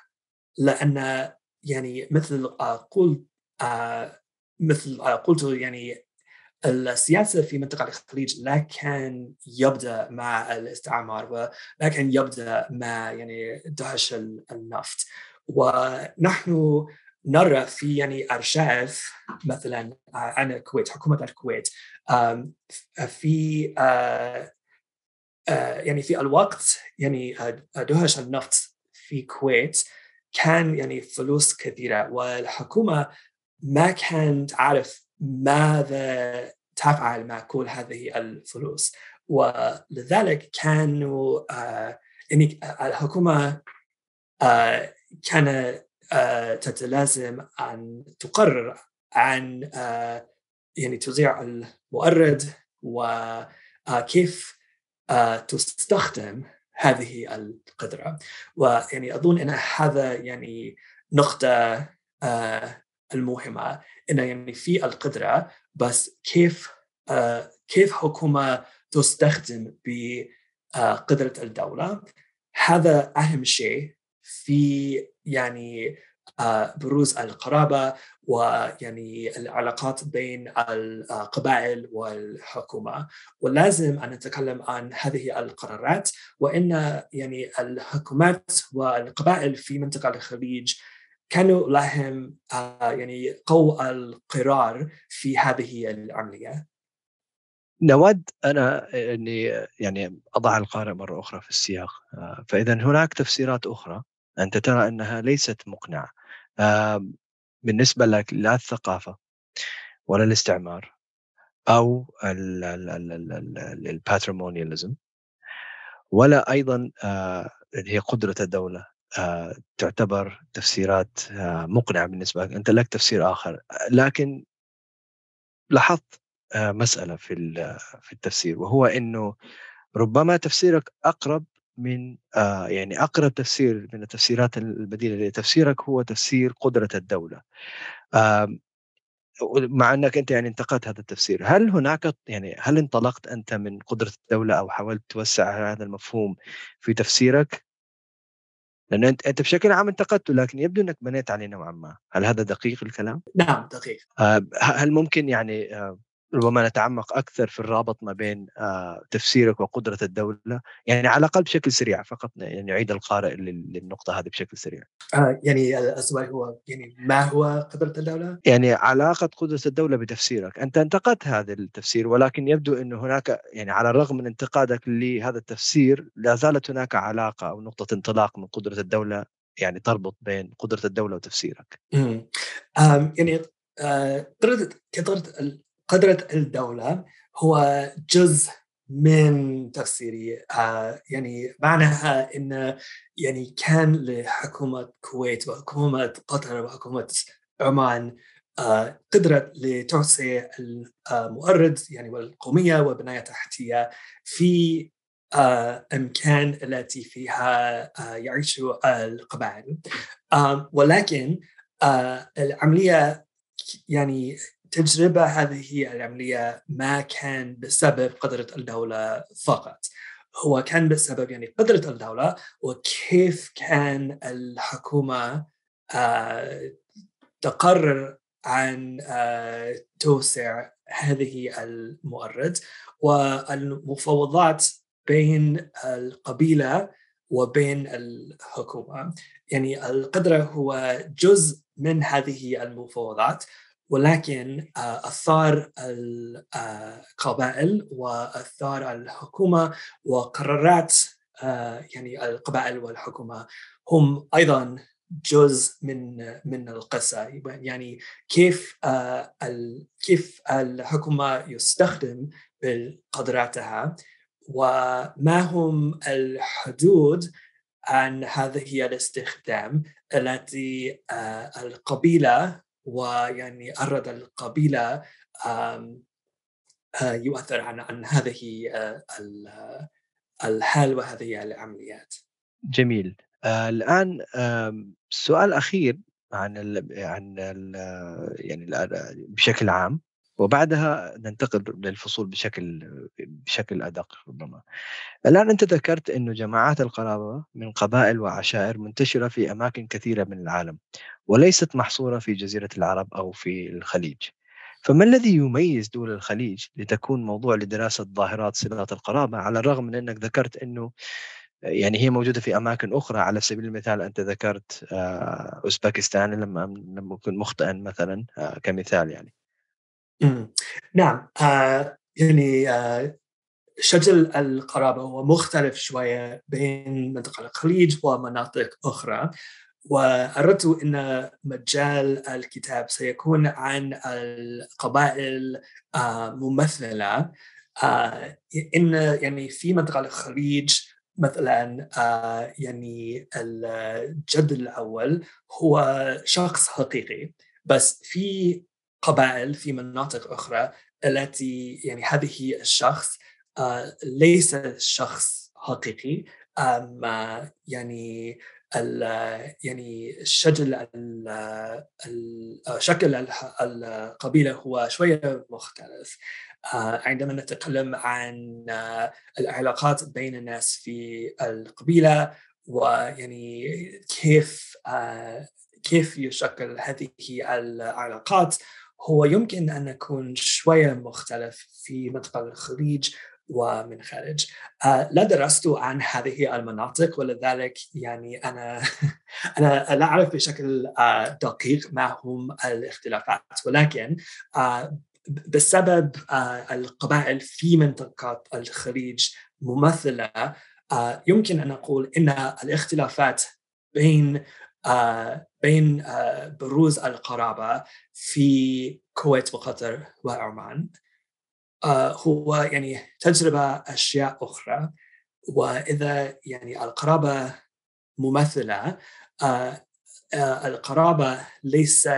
لأن يعني مثل قلت مثل قلت يعني السياسة في منطقة الخليج لا كان يبدأ مع الاستعمار ولا كان يبدأ مع يعني دهش النفط. ونحن نرى في يعني أرشاف مثلا عن الكويت حكومة الكويت في يعني في الوقت يعني دهش النفط في الكويت كان يعني فلوس كثيرة والحكومة ما كانت تعرف ماذا تفعل مع كل هذه الفلوس؟ ولذلك كانوا آه يعني الحكومة آه كان آه تتلازم أن تقرر عن آه يعني توزيع المؤرد وكيف آه تستخدم هذه القدرة. ويعني أظن أن هذا يعني نقطة آه المهمة أن يعني في القدرة بس كيف آه كيف حكومة تستخدم بقدرة الدولة؟ هذا أهم شيء في يعني آه بروز القرابة ويعني العلاقات بين القبائل والحكومة. ولازم أن نتكلم عن هذه القرارات وإن يعني الحكومات والقبائل في منطقة الخليج كانوا لهم يعني قوة القرار في هذه العملية؟ نود أنا إني يعني أضع القارئ مرة أخرى في السياق فإذا هناك تفسيرات أخرى أنت ترى أنها ليست مقنعة. بالنسبة لك لا الثقافة ولا الاستعمار أو الباتريمونياليزم ولا أيضا هي قدرة الدولة. آه، تعتبر تفسيرات آه، مقنعة بالنسبة لك أنت لك تفسير آخر. لكن لاحظت آه، مسألة في في التفسير وهو إنه ربما تفسيرك أقرب من يعني أقرب تفسير من التفسيرات البديلة لتفسيرك هو تفسير قدرة الدولة. مع أنك أنت يعني انتقدت هذا التفسير هل هناك يعني هل انطلقت أنت من قدرة الدولة أو حاولت توسع هذا المفهوم في تفسيرك؟ لأن أنت أنت بشكل عام انتقدته لكن يبدو إنك بنيت عليه نوعا ما، هل هذا دقيق الكلام؟ نعم دقيق. آه هل ممكن يعني آه ربما نتعمق أكثر في الرابط ما بين آه تفسيرك وقدرة الدولة يعني على الأقل بشكل سريع فقط يعني نعيد القارئ للنقطة هذه بشكل سريع. آه يعني السؤال هو يعني ما هو قدرة الدولة؟ يعني علاقة قدرة الدولة بتفسيرك، أنت انتقدت هذا التفسير ولكن يبدو انه هناك يعني على الرغم من انتقادك لهذا التفسير لا زالت هناك علاقة أو نقطة انطلاق من قدرة الدولة يعني تربط بين قدرة الدولة وتفسيرك. امم يعني آه قدرة قدره قدرة الدولة هو جزء من تفسيري. آه يعني معناها إن يعني كان لحكومة الكويت وحكومة قطر وحكومة عمان آه قدرة لتوسيع المؤرد يعني والقومية والبنايه التحتيه في آه امكان التي فيها آه يعيش القبائل. آه ولكن آه العملية يعني تجربة هذه العملية ما كان بسبب قدرة الدولة فقط. هو كان بسبب يعني قدرة الدولة وكيف كان الحكومة آه تقرر عن آه توسع هذه المؤرد والمفاوضات بين القبيلة وبين الحكومة. يعني القدرة هو جزء من هذه المفاوضات. ولكن اثار القبائل واثار الحكومة وقرارات يعني القبائل والحكومة هم أيضا جزء من من القصة. يعني كيف كيف الحكومة يستخدم بقدراتها وما هم الحدود عن هذه الاستخدام التي القبيلة ويعني أرد القبيلة يؤثر عن عن هذه الحال وهذه العمليات. جميل آه الآن آه السؤال الاخير عن ال عن ال يعني بشكل عام وبعدها ننتقل للفصول بشكل بشكل أدق ربما. الآن أنت ذكرت إنه جماعات القرابة من قبائل وعشائر منتشرة في أماكن كثيرة من العالم وليست محصورة في جزيرة العرب أو في الخليج. فما الذي يميز دول الخليج لتكون موضوع لدراسة ظاهرات صلات القرابة على الرغم من أنك ذكرت إنه يعني هي موجودة في أماكن أخرى على سبيل المثال أنت ذكرت آه، أوزبكستان لما لم أكن مخطئا مثلا آه، كمثال يعني. نعم آه يعني آه شكل القرابة هو مختلف شوية بين منطقة الخليج ومناطق أخرى وأردت إن مجال الكتاب سيكون عن القبائل آه ممثلة آه إن يعني في منطقة الخليج مثلا آه يعني الجد الأول هو شخص حقيقي بس في قبائل في مناطق أخرى التي يعني هذه الشخص آه ليس شخص حقيقي أم يعني ال يعني الشكل شكل القبيله هو شوية مختلف. عندما نتكلم عن العلاقات بين الناس في القبيلة ويعني كيف كيف يشكل هذه العلاقات هو يمكن أن نكون شوية مختلف في منطقه الخليج ومن خارج. آه لا درست عن هذه المناطق ولذلك يعني أنا [laughs] أنا لا أعرف بشكل آه دقيق ما هم الاختلافات. ولكن آه بسبب القبائل في منطقة الخليج ممثلة آه يمكن أن نقول إن الاختلافات بين بين آه بروز القرابة في كويت وقطر وعمان. آه هو يعني تجربة أشياء أخرى. وإذا يعني القرابة ممثلة آه القرابة ليس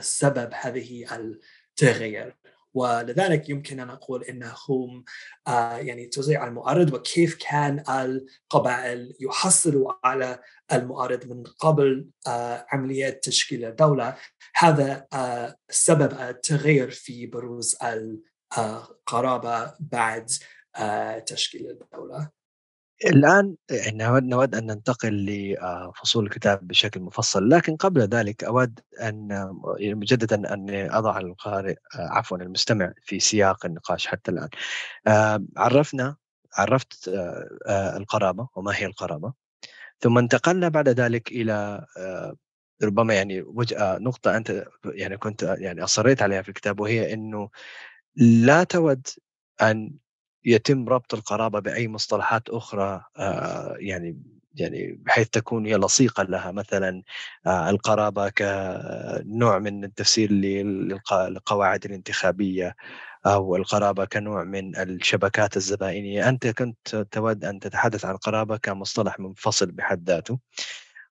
سبب هذه التغيير. ولذلك يمكن أن نقول انهم آه يعني توزيع المؤرد وكيف كان القبائل يحصلوا على المؤرد من قبل آه عملية تشكيل الدولة هذا آه سبب التغير في بروز قرابة بعد تشكيل الدولة. الآن نود أن ننتقل لفصول الكتاب بشكل مفصل لكن قبل ذلك أود أن يعني مجددا أن أضع القارئ آه، عفوا المستمع في سياق النقاش حتى الآن. آه، عرفنا عرفت القرابة وما هي القرابة ثم انتقلنا بعد ذلك إلى ربما يعني نقطة أنت يعني كنت يعني أصريت عليها في الكتاب وهي أنه لا تود أن يتم ربط القرابة بأي مصطلحات أخرى آه، يعني يعني بحيث تكون هي لصيقة لها. مثلا آه، القرابة كنوع من التفسير للقواعد الانتخابية أو القرابة كنوع من الشبكات الزبائنية، أنت كنت تود أن تتحدث عن القرابه كمصطلح منفصل بحد ذاته.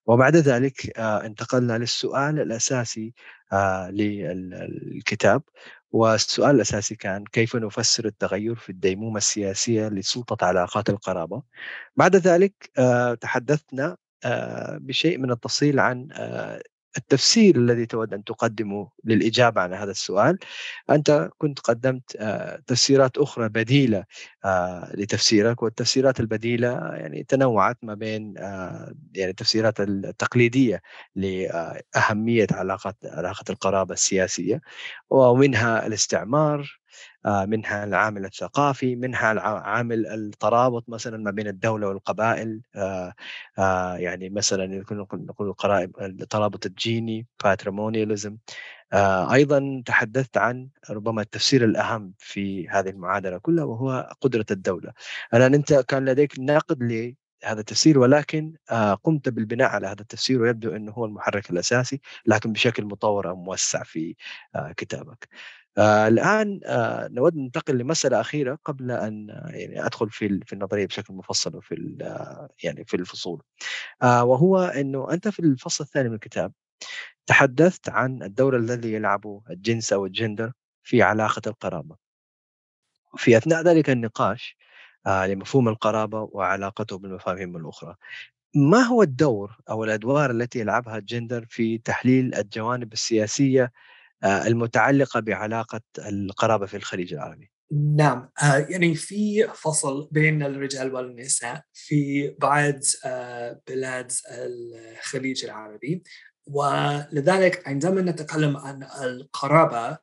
وبعد ذلك آه، انتقلنا للسؤال الأساسي للكتاب. والسؤال الأساسي كان كيف نفسر التغير في الديمومة السياسية لسلطة علاقات القرابة؟ بعد ذلك آه، تحدثنا آه، بشيء من التفصيل عن آه، التفسير الذي تود أن تقدمه للإجابة على هذا السؤال أنت كنت قدمت تفسيرات أخرى بديلة لتفسيرك والتفسيرات البديلة يعني تنوعت ما بين يعني التفسيرات التقليدية لأهمية علاقة علاقة القرابة السياسية ومنها الاستعمار آه، منها العامل الثقافي منها عامل الترابط مثلا ما بين الدولة والقبائل آه، آه، يعني مثلا نقول الترابط الجيني باتريمونياليزم أيضا تحدثت عن ربما التفسير الأهم في هذه المعادلة كلها وهو قدرة الدولة. الآن أنت كان لديك ناقد لهذا التفسير ولكن قمت بالبناء على هذا التفسير ويبدو إنه هو المحرك الأساسي لكن بشكل مطور أو موسع في كتابك. آه الآن آه نود ننتقل لمسألة أخيرة قبل أن يعني أدخل في في النظرية بشكل مفصل وفي يعني في الفصول. آه وهو إنه أنت في الفصل الثاني من الكتاب تحدثت عن الدور الذي يلعبه الجنس أو الجندر في علاقة القرابة. في أثناء ذلك النقاش آه لمفهوم القرابة وعلاقته بالمفاهيم الأخرى ما هو الدور أو الأدوار التي يلعبها الجندر في تحليل الجوانب السياسية آه، المتعلقة بعلاقة القرابة في الخليج العربي. نعم. آه، يعني في فصل بين الرجال والنساء في بعض آه، بلاد الخليج العربي. ولذلك عندما نتكلم عن القرابة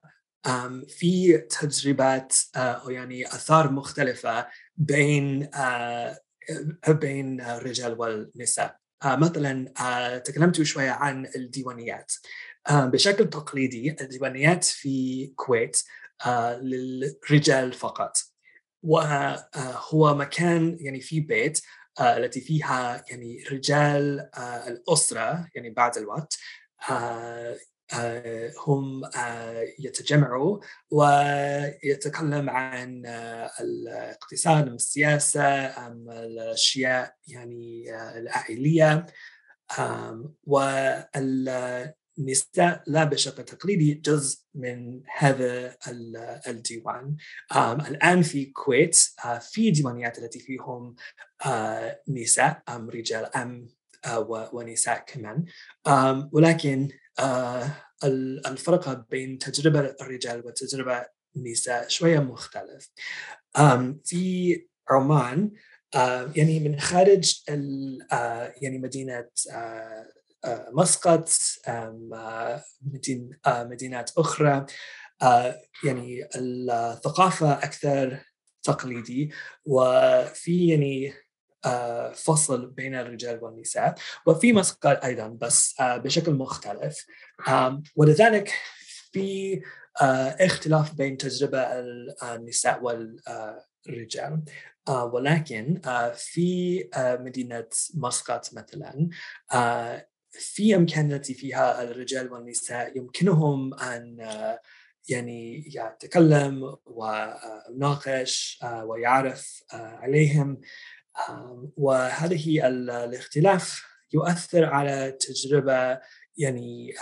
في تجربات أو يعني آثار مختلفة بين بين الرجال والنساء. مثلا تكلمت شوية عن الديوانيات. آه، بشكل تقليدي الديوانيات في الكويت آه، للرجال فقط. وهو مكان يعني في بيت آه، التي فيها يعني رجال الأسرة يعني بعد الوقت هم يتجمعوا ويتكلم عن الاقتصاد السياسة الأشياء يعني العائلية وال النساء لا بشكل تقليدي جزء من هذا الديوان الآن في الكويت في ديوانيات التي فيهم نساء أم رجال أم ونساء كمان. ولكن الفرق بين تجربة الرجال وتجربة النساء شوية مختلف. في عمان يعني من خارج يعني مدينة مسقط آه، مدينات أخرى. آه، يعني الثقافة أكثر تقليدي وفي يعني فصل بين الرجال والنساء وفي مسقط أيضا بس بشكل مختلف. ولذلك في اختلاف بين تجربة النساء والرجال ولكن في مدينة مسقط مثلا في التي فيها الرجال والنساء يمكنهم أن يعني يتكلم ويناقش ويعرف عليهم وهذه الاختلاف يؤثر على تجربة يعني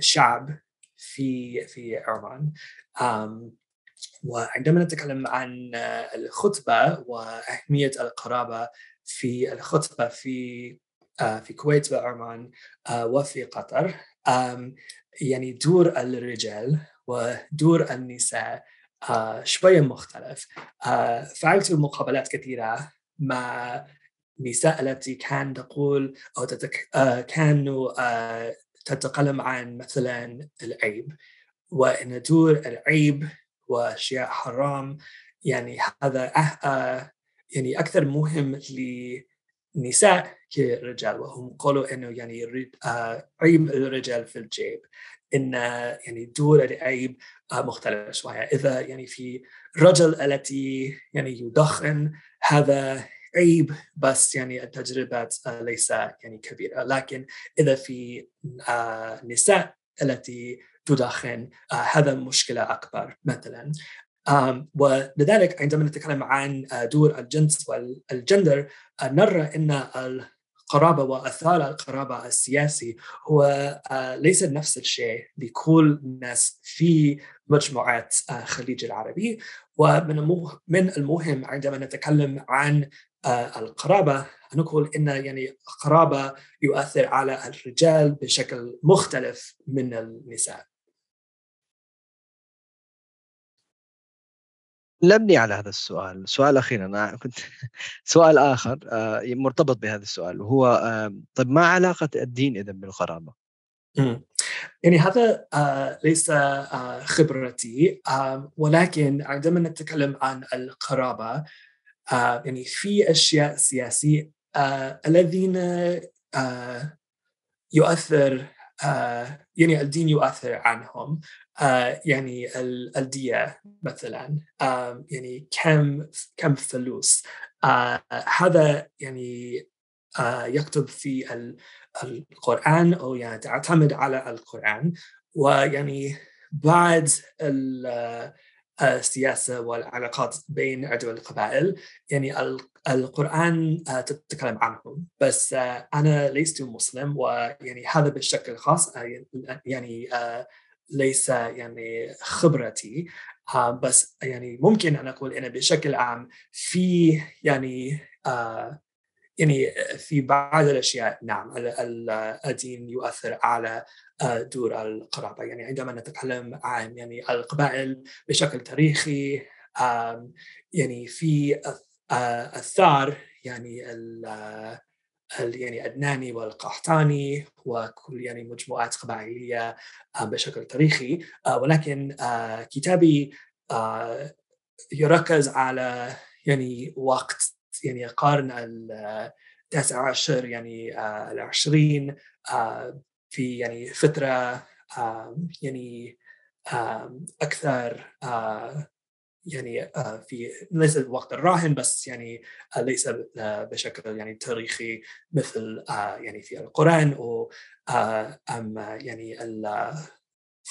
شعب في في عمان. وعندما نتكلم عن الخطبة وأهمية القرابة في الخطبة في آه، في الكويت وعمان آه، وفي قطر. يعني دور الرجال ودور النساء آه، شوية مختلف. فعلت مقابلات كثيرة مع نساء التي كان تقول أو تتك... كانوا تتكلم عن مثلا العيب. وأن دور العيب وأشياء حرام يعني هذا يعني أكثر مهم للنساء كرجال وهم قالوا إنه يعني آه، عيب الرجال في الجيب إن يعني دور العيب آه، مختلف شوية. إذا يعني في رجل التي يعني يدخن هذا عيب بس يعني التجربات آه، ليس يعني كبيرة. لكن إذا في نساء التي تدخن هذا مشكلة أكبر مثلا. ولذلك عندما نتكلم عن دور الجنس والجندر نرى إن القرابة وأثار القرابة السياسي هو آه، ليس نفس الشيء لكل الناس في مجموعات الخليج آه، العربي. ومن من المهم عندما نتكلم عن آه، القرابة نقول إن يعني القرابه يؤثر على الرجال بشكل مختلف من النساء. لمني على هذا السؤال سؤال أخير أنا كنت [laughs] سؤال آخر آه، مرتبط بهذا السؤال وهو طيب ما علاقة الدين إذا بالقرابة؟ يعني هذا آه، ليس آه، خبرتي ولكن عندما نتكلم عن القرابة يعني في أشياء سياسية الذين يؤثر يعني الدين يؤثر عنهم يعني الدية مثلا. يعني كم كم فلوس. هذا يعني يكتب في القرآن أو يعني تعتمد على القرآن. ويعني بعد السياسة والعلاقات بين عدو القبائل. يعني القرآن تتكلم عنهم. بس أنا لست مسلم ويعني هذا بشكل خاص يعني ليس يعني خبرتي. بس يعني ممكن أن أقول أن بشكل عام في يعني يعني في بعض الأشياء نعم الدين يؤثر على دور القرابه يعني عندما نتكلم عن يعني القبائل بشكل تاريخي يعني في الثار يعني ال يعني الأدناني والقحطاني وكل يعني مجموعات قبائلية بشكل تاريخي ولكن كتابي يركز على يعني وقت يعني القرن التاسع عشر يعني آه، العشرين آه، في يعني فترة يعني أكثر آه، يعني في ليس الوقت الراهن بس يعني ليس بشكل يعني تاريخي مثل يعني في القرآن أو أم يعني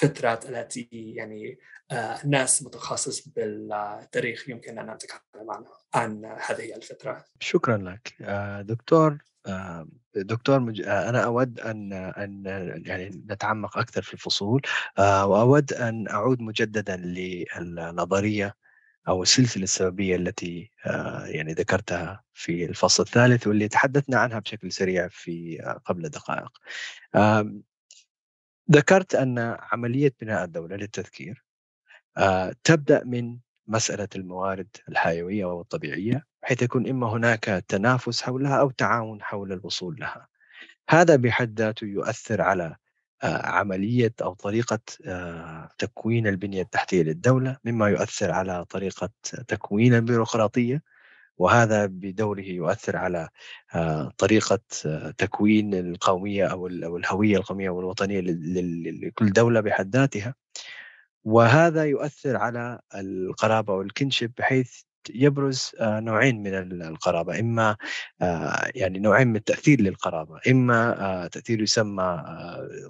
الفترات التي يعني الناس متخصص بالتاريخ يمكن أن نتكلم عنها عن هذه الفترة. شكرا لك. آه، دكتور آه، دكتور مج... آه، أنا أود أن أن يعني نتعمق أكثر في الفصول. وأود أن أعود مجددا للنظرية أو السلسلة السببية التي يعني ذكرتها في الفصل الثالث واللي تحدثنا عنها بشكل سريع في قبل دقائق. ذكرت أن عملية بناء الدولة للتذكير تبدأ من مسألة الموارد الحيوية والطبيعية بحيث يكون إما هناك تنافس حولها أو تعاون حول الوصول لها. هذا بحد ذاته يؤثر على آه، عملية أو طريقة آه، تكوين البنية التحتية للدولة مما يؤثر على طريقة تكوين البيروقراطية. وهذا بدوره يؤثر على آه، طريقة تكوين القومية أو الهوية القومية والوطنية لكل دولة بحد ذاتها. وهذا يؤثر على القرابة والكنشب بحيث يبرز آه، نوعين من القرابة. إما آه، يعني نوعين من التأثير للقرابة. إما آه، تأثير يسمى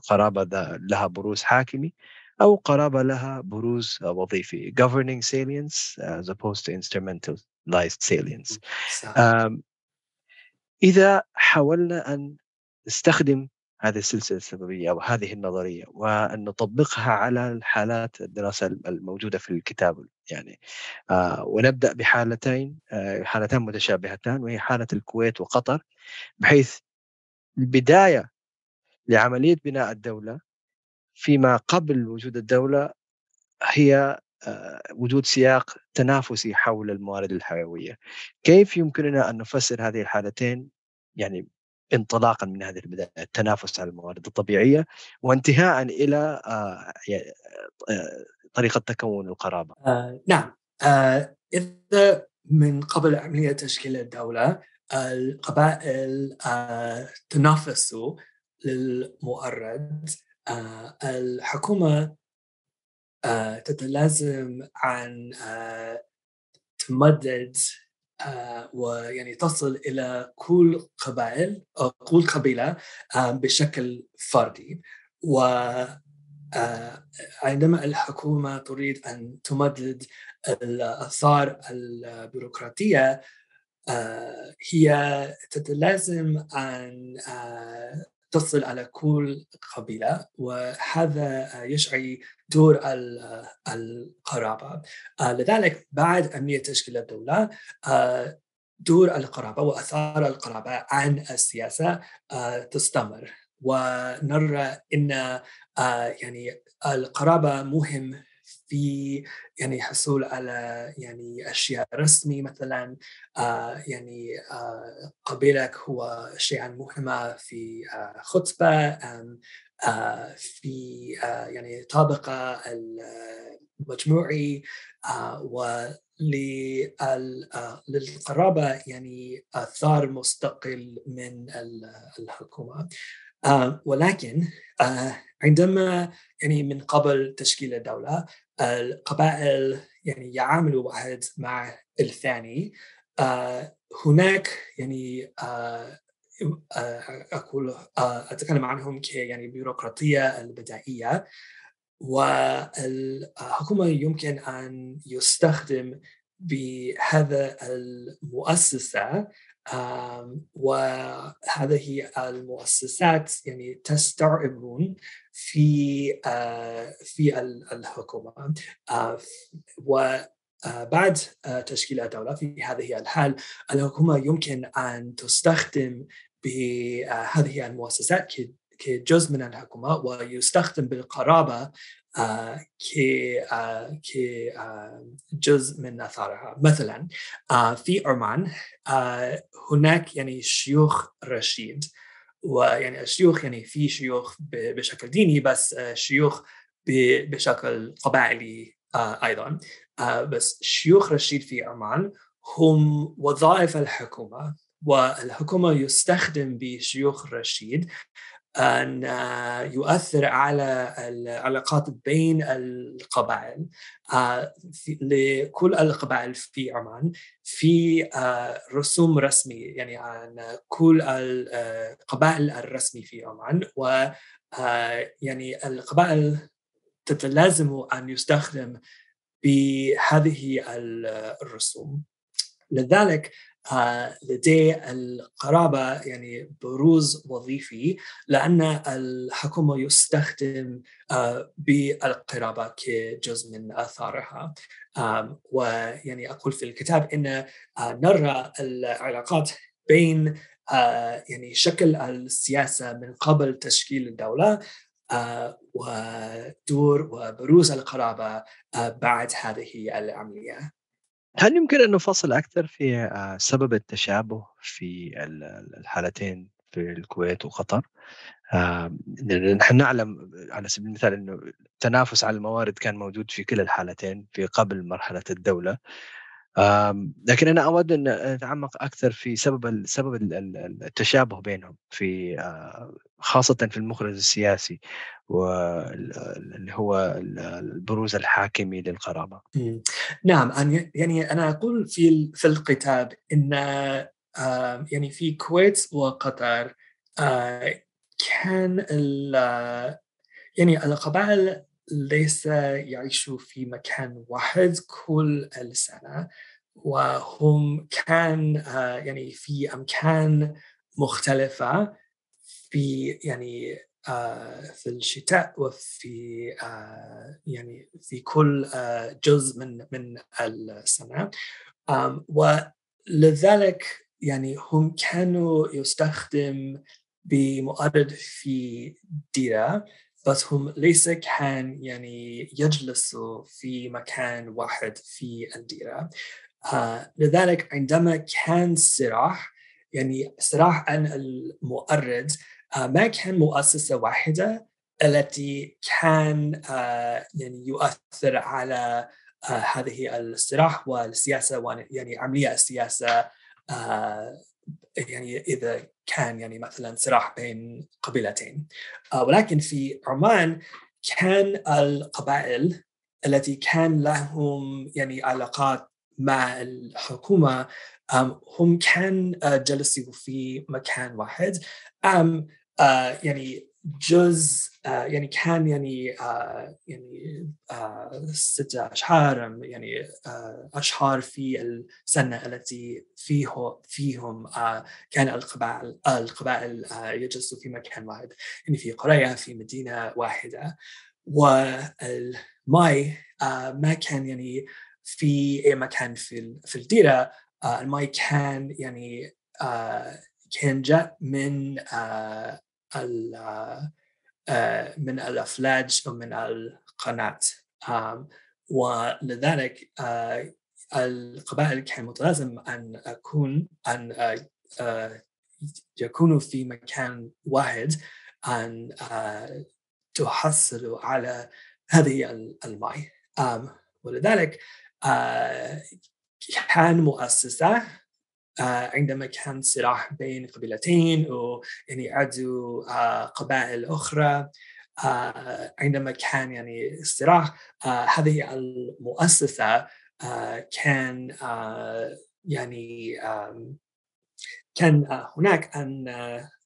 قرابة لها بروز حاكمي. أو قرابه لها بروز وظيفي. Governing salience as opposed to instrumentalized salience. إذا حاولنا أن نستخدم هذه السلسلة السببية أو هذه النظرية وأن نطبقها على الحالات الدراسة الموجودة في الكتاب يعني آه ونبدأ بحالتين آه حالتان متشابهتان وهي حالة الكويت وقطر بحيث البداية لعملية بناء الدولة فيما قبل وجود الدولة هي آه، وجود سياق تنافسي حول الموارد الحيوية. كيف يمكننا أن نفسر هذه الحالتين؟ يعني انطلاقا من هذه البداية التنافس على الموارد الطبيعية وانتهاء إلى آه، آه، طريقة تكون القرابة. آه نعم. آه إذا من قبل عملية تشكيل الدولة القبائل آه تنافسوا للمؤرد آه الحكومة آه تتلازم عن آه تمدد ويعني تصل إلى كل قبائل أو كل قبيلة آه، بشكل فردي. و عندما الحكومة تريد أن تمدد الآثار البيروقراطية هي تتلازم ان تصل على كل قبيلة وهذا يشعي دور القرابة. آه، لذلك بعد أهمية تشكيل الدولة آه، دور القرابة وأثار القرابة عن السياسة آه، تستمر. ونرى أن يعني القرابة مهم في يعني حصول على يعني أشياء رسمي مثلا آه يعني آه قبيلك هو شيئا مهمة في آه خطبة آه في آه يعني طابقة المجموعي آه و للقرابة يعني اثار مستقل من الحكومة. ولكن عندما يعني من قبل تشكيل الدولة القبائل يعني يعاملوا واحد مع الثاني. هناك يعني أقول أتكلم عنهم ك يعني بيروقراطية البدائية. والحكومة يمكن أن يستخدم بهذا المؤسسة وهذه المؤسسات يعني تستوعبون في في الحكومة وبعد تشكيل الدولة في هذه الحال الحكومة يمكن أن تستخدم بهذه المؤسسات كجزء من الحكومة ويستخدم بالقرابة كجزء من اثارها مثلا في عمان هناك يعني شيوخ رشيد. ويعني الشيوخ يعني في شيوخ بشكل ديني بس شيوخ بشكل قبائلي أيضا. بس شيوخ رشيد في عمان هم وظائف الحكومة والحكومة يستخدم بشيوخ رشيد أن يؤثر على العلاقات بين القبائل آه، لكل القبائل في عمان في آه، رسوم رسمي يعني عن كل القبائل الرسمي في عمان و آه، يعني القبائل تتلازم أن يستخدم بهذه الرسوم. لذلك لديه القرابة يعني بروز وظيفي لأن الحكومة يستخدم آه، بالقرابة كجزء من آثارها. ويعني أقول في الكتاب أن آه، نرى العلاقات بين آه، يعني شكل السياسة من قبل تشكيل الدولة ودور وبروز القرابة بعد هذه العملية. هل يمكن أن نفصل أكثر في آه، سبب التشابه في الحالتين في الكويت وقطر؟ نحن نعلم على سبيل المثال أنه التنافس على الموارد كان موجود في كلا الحالتين في قبل مرحلة الدولة لكن أنا أود أن أتعمق أكثر في سبب سبب التشابه بينهم في آه، خاصة في المخرج السياسي واللي هو البروز الحاكمي للقرابة. نعم يعني أنا أقول في في الكتاب إن يعني في الكويت وقطر آه، كان يعني القبائل ليس يعيشوا في مكان واحد كل السنة وهم كان آه، يعني في أمكان مختلفة في يعني آه، في الشتاء وفي آه، يعني في كل جزء من من السنة. ولذلك يعني هم كانوا يستخدم بمؤرد في ديرة. بس هم ليس كان يعني يجلسوا في مكان واحد في الديرة. آه لذلك عندما كان صراح يعني صراح عن المؤرد آه ما كان مؤسسة واحدة التي كان آه يعني يؤثر على آه هذه الصراح والسياسة يعني عملية السياسة آه يعني إذا كان يعني مثلا صراع بين قبيلتين. آه، ولكن في عمان كان القبائل التي كان لهم يعني علاقات مع الحكومة هم كان آه، جلسوا في مكان واحد. أم آه، يعني جزء آه، يعني كان يعني آه، يعني آه، ستة أشهر يعني أشهر في السنة التي فيه فيهم كان القبائل القبائل يجلسوا في مكان واحد يعني في قرية في مدينة واحدة. والماي ما كان يعني في أي مكان في في الديرة الماي كان يعني كان جاء من من الأفلاج ومن القناة. ولذلك آه، القبائل كان متلازم أن أكون أن آه، يكونوا في مكان واحد أن تحصلوا على هذه الماء ولذلك كان مؤسسة عندما كان صراع بين قبيلتين ويعني عدو قبائل أخرى عندما كان يعني صراع هذه المؤسسة كان يعني كان هناك أن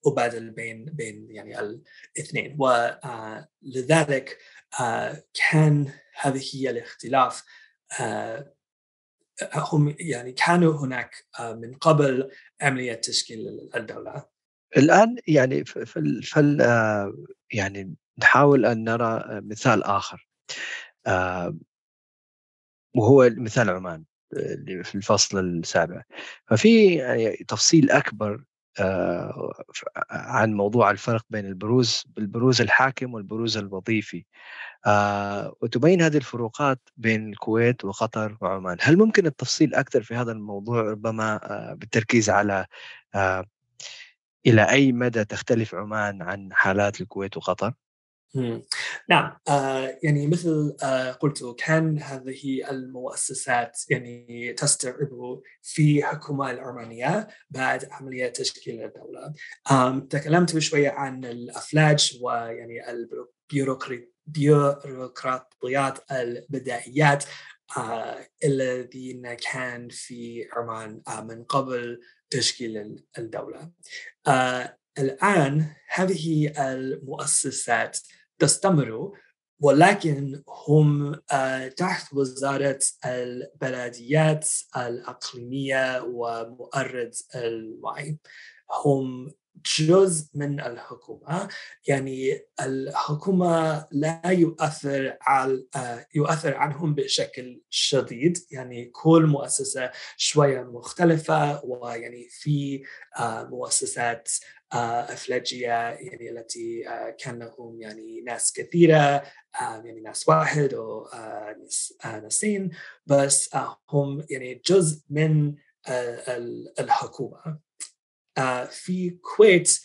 أبادل بين بين يعني الاثنين. ولذلك كان هذه هي الاختلاف هم يعني كانوا هناك من قبل عملية تشكيل الدولة. الآن يعني في فل يعني نحاول أن نرى مثال آخر. وهو مثال عمان في الفصل السابع. ففي يعني تفصيل أكبر عن موضوع الفرق بين البروز البروز الحاكم والبروز الوظيفي آه وتبين هذه الفروقات بين الكويت وقطر وعمان هل ممكن التفصيل أكثر في هذا الموضوع ربما آه بالتركيز على آه إلى أي مدى تختلف عمان عن حالات الكويت وقطر؟ نعم. آه يعني مثل آه قلت كان هذه المؤسسات يعني تستعب في حكومة العمانية بعد عملية تشكيل الدولة. تكلمت شوية عن الأفلاج ويعني البيروقراطيات البدائيات آه الذين كان في عمان آه من قبل تشكيل الدولة. آه الآن هذه المؤسسات تستمر ولكن هم تحت وزارة البلديات الأقليمية ومؤرد الوعي. هم جزء من الحكومة. يعني الحكومة لا يؤثر على يؤثر عنهم بشكل شديد. يعني كل مؤسسة شوية مختلفة ويعني في مؤسسات أفلاجية يعني التي كان لهم يعني ناس كثيرة يعني ناس واحد أو ناسين بس هم يعني جزء من الحكومة. في الكويت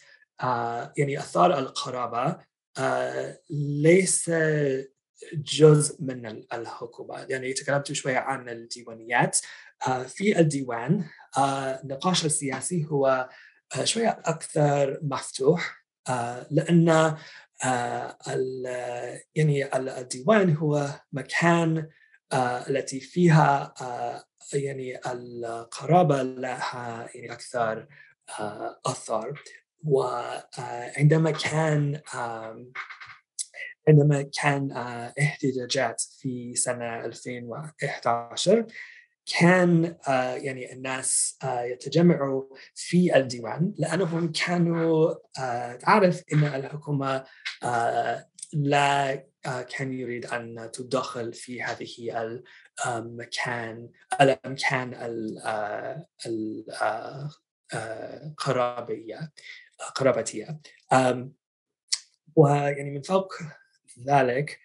يعني أثار القرابة ليس جزء من الحكومة. يعني تكلمت شوية عن الديوانيات. في الديوان النقاش السياسي هو شوية أكثر مفتوح لأن يعني الديوان هو مكان التي فيها يعني القرابة لها يعني أكثر أثر. وعندما كان عندما كان احتجاجات في سنة 2011 كان يعني الناس يتجمعوا في الديوان لأنهم كانوا تعرف إن الحكومة لا كان يريد أن تدخل في هذه المكان الأمكان القرابيه قرابتيه ويعني من فوق ذلك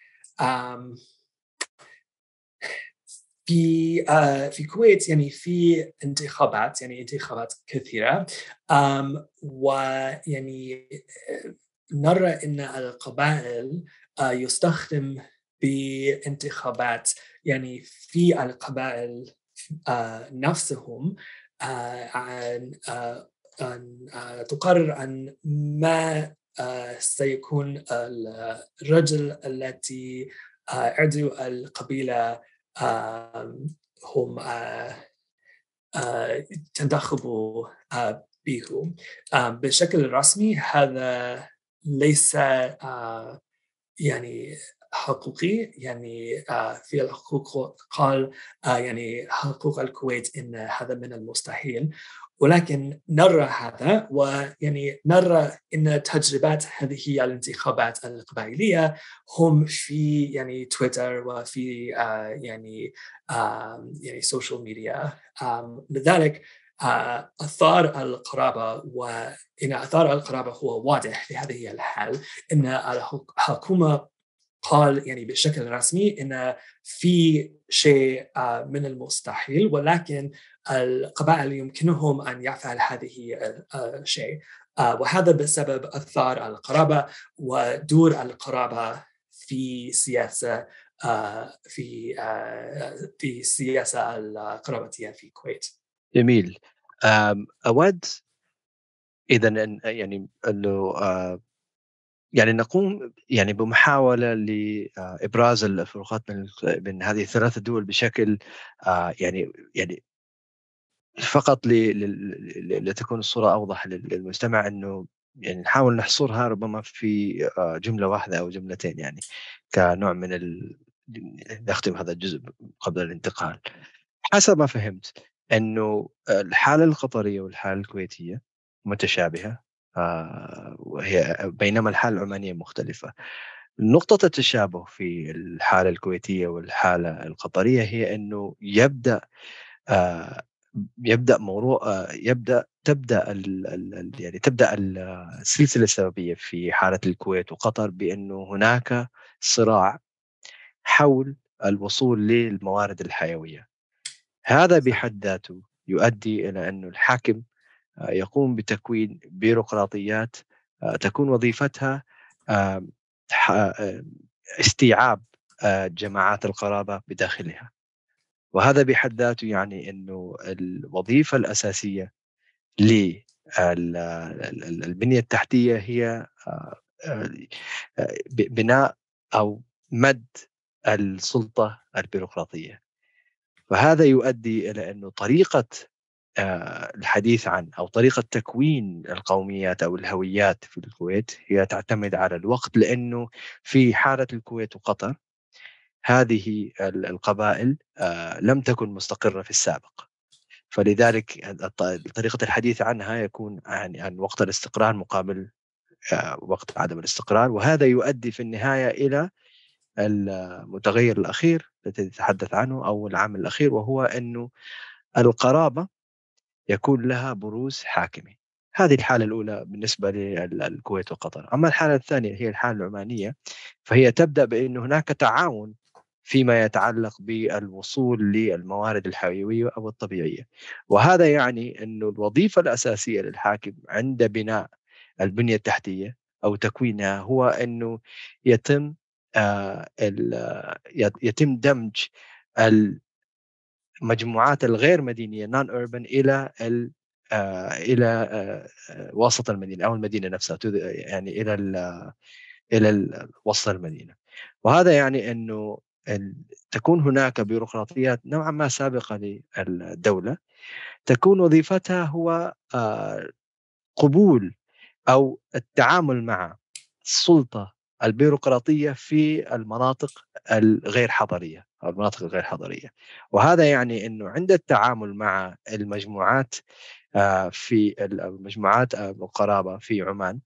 في uh, في الكويت يعني في انتخابات يعني انتخابات كثيرة. um, ويعني نرى إن القبائل uh, يستخدم بانتخابات يعني في القبائل نفسهم عن أن تقرر عن ما سيكون الرجل التي uh, عضو القبيلة هم تنتخبوا به بشكل رسمي هذا ليس يعني حقوقي يعني في الحقوق قال يعني حقوق الكويت إن هذا من المستحيل. ولكن نرى هذا ويعني نرى إن تجربات هذه الانتخابات القبائليه هم في يعني تويتر وفي آه يعني آه يعني ال social media لذلك آه أثار القرابة وان أثار القرابة هو واضح في هذه الحال إن الحكومة قال يعني بشكل رسمي إن في شيء من المستحيل ولكن القبائل يمكنهم أن يفعل هذه الشيء وهذا بسبب أثار القرابة ودور القرابة في سياسة في في السياسة القرابتية في الكويت. جميل أود اذا يعني أنه يعني نقوم يعني بمحاولة لابراز الفروقات من بين هذه الثلاث دول بشكل يعني يعني فقط لتكون الصورة أوضح للمستمع إنه يعني نحاول نحصرها ربما في جملة واحدة أو جملتين يعني كنوع من ال... نختم هذا الجزء قبل الانتقال. حسب ما فهمت إنه الحالة القطرية والحالة الكويتية متشابهة. آه، وهي بينما الحالة العمانية مختلفة. نقطة التشابه في الحالة الكويتية والحالة القطرية هي أنه يبدأ آه، يبدأ موضوع آه، يبدأ تبدأ ال يعني تبدأ السلسلة السببية في حالة الكويت وقطر بأنه هناك صراع حول الوصول للموارد الحيوية. هذا بحد ذاته يؤدي إلى أنه الحاكم آه، يقوم بتكوين بيروقراطيات آه، تكون وظيفتها استيعاب جماعات القرابة بداخلها. وهذا بحد ذاته يعني أنه الوظيفة الأساسية للبنية التحتية هي بناء أو مد السلطة البيروقراطية. فهذا يؤدي إلى أنه طريقة آه، الحديث عن أو طريقة تكوين القوميات أو الهويات في الكويت هي تعتمد على الوقت لأنه في حالة الكويت وقطر. هذه القبائل آه، لم تكن مستقرة في السابق. فلذلك طريقة الحديث عنها يكون عن, عن وقت الاستقرار مقابل آه، وقت عدم الاستقرار. وهذا يؤدي في النهاية إلى المتغير الأخير الذي تتحدث عنه أو العامل الأخير وهو أنه القرابة يكون لها بروز حاكمي هذه الحالة الأولى بالنسبة للكويت وقطر. أما الحالة الثانية هي الحالة العمانية فهي تبدأ بأن هناك تعاون فيما يتعلق بالوصول للموارد الحيوية أو الطبيعية. وهذا يعني أن الوظيفة الأساسية للحاكم عند بناء البنية التحتية أو تكوينها هو أنه يتم آه يتم دمج المجموعات الغير مدينيه نون اوربن إلى ال آه إلى آه وسط المدينة أو المدينة نفسها يعني إلى ال إلى وسط المدينة. وهذا يعني إنه تكون هناك بيروقراطيات نوعا ما سابقة للدولة. تكون وظيفتها هو آه قبول أو التعامل مع السلطة البيروقراطية في المناطق الغير حضرية. أو المناطق الغير حضرية. وهذا يعني إنه عند التعامل مع المجموعات آه، في المجموعات آه، القرابة في عمان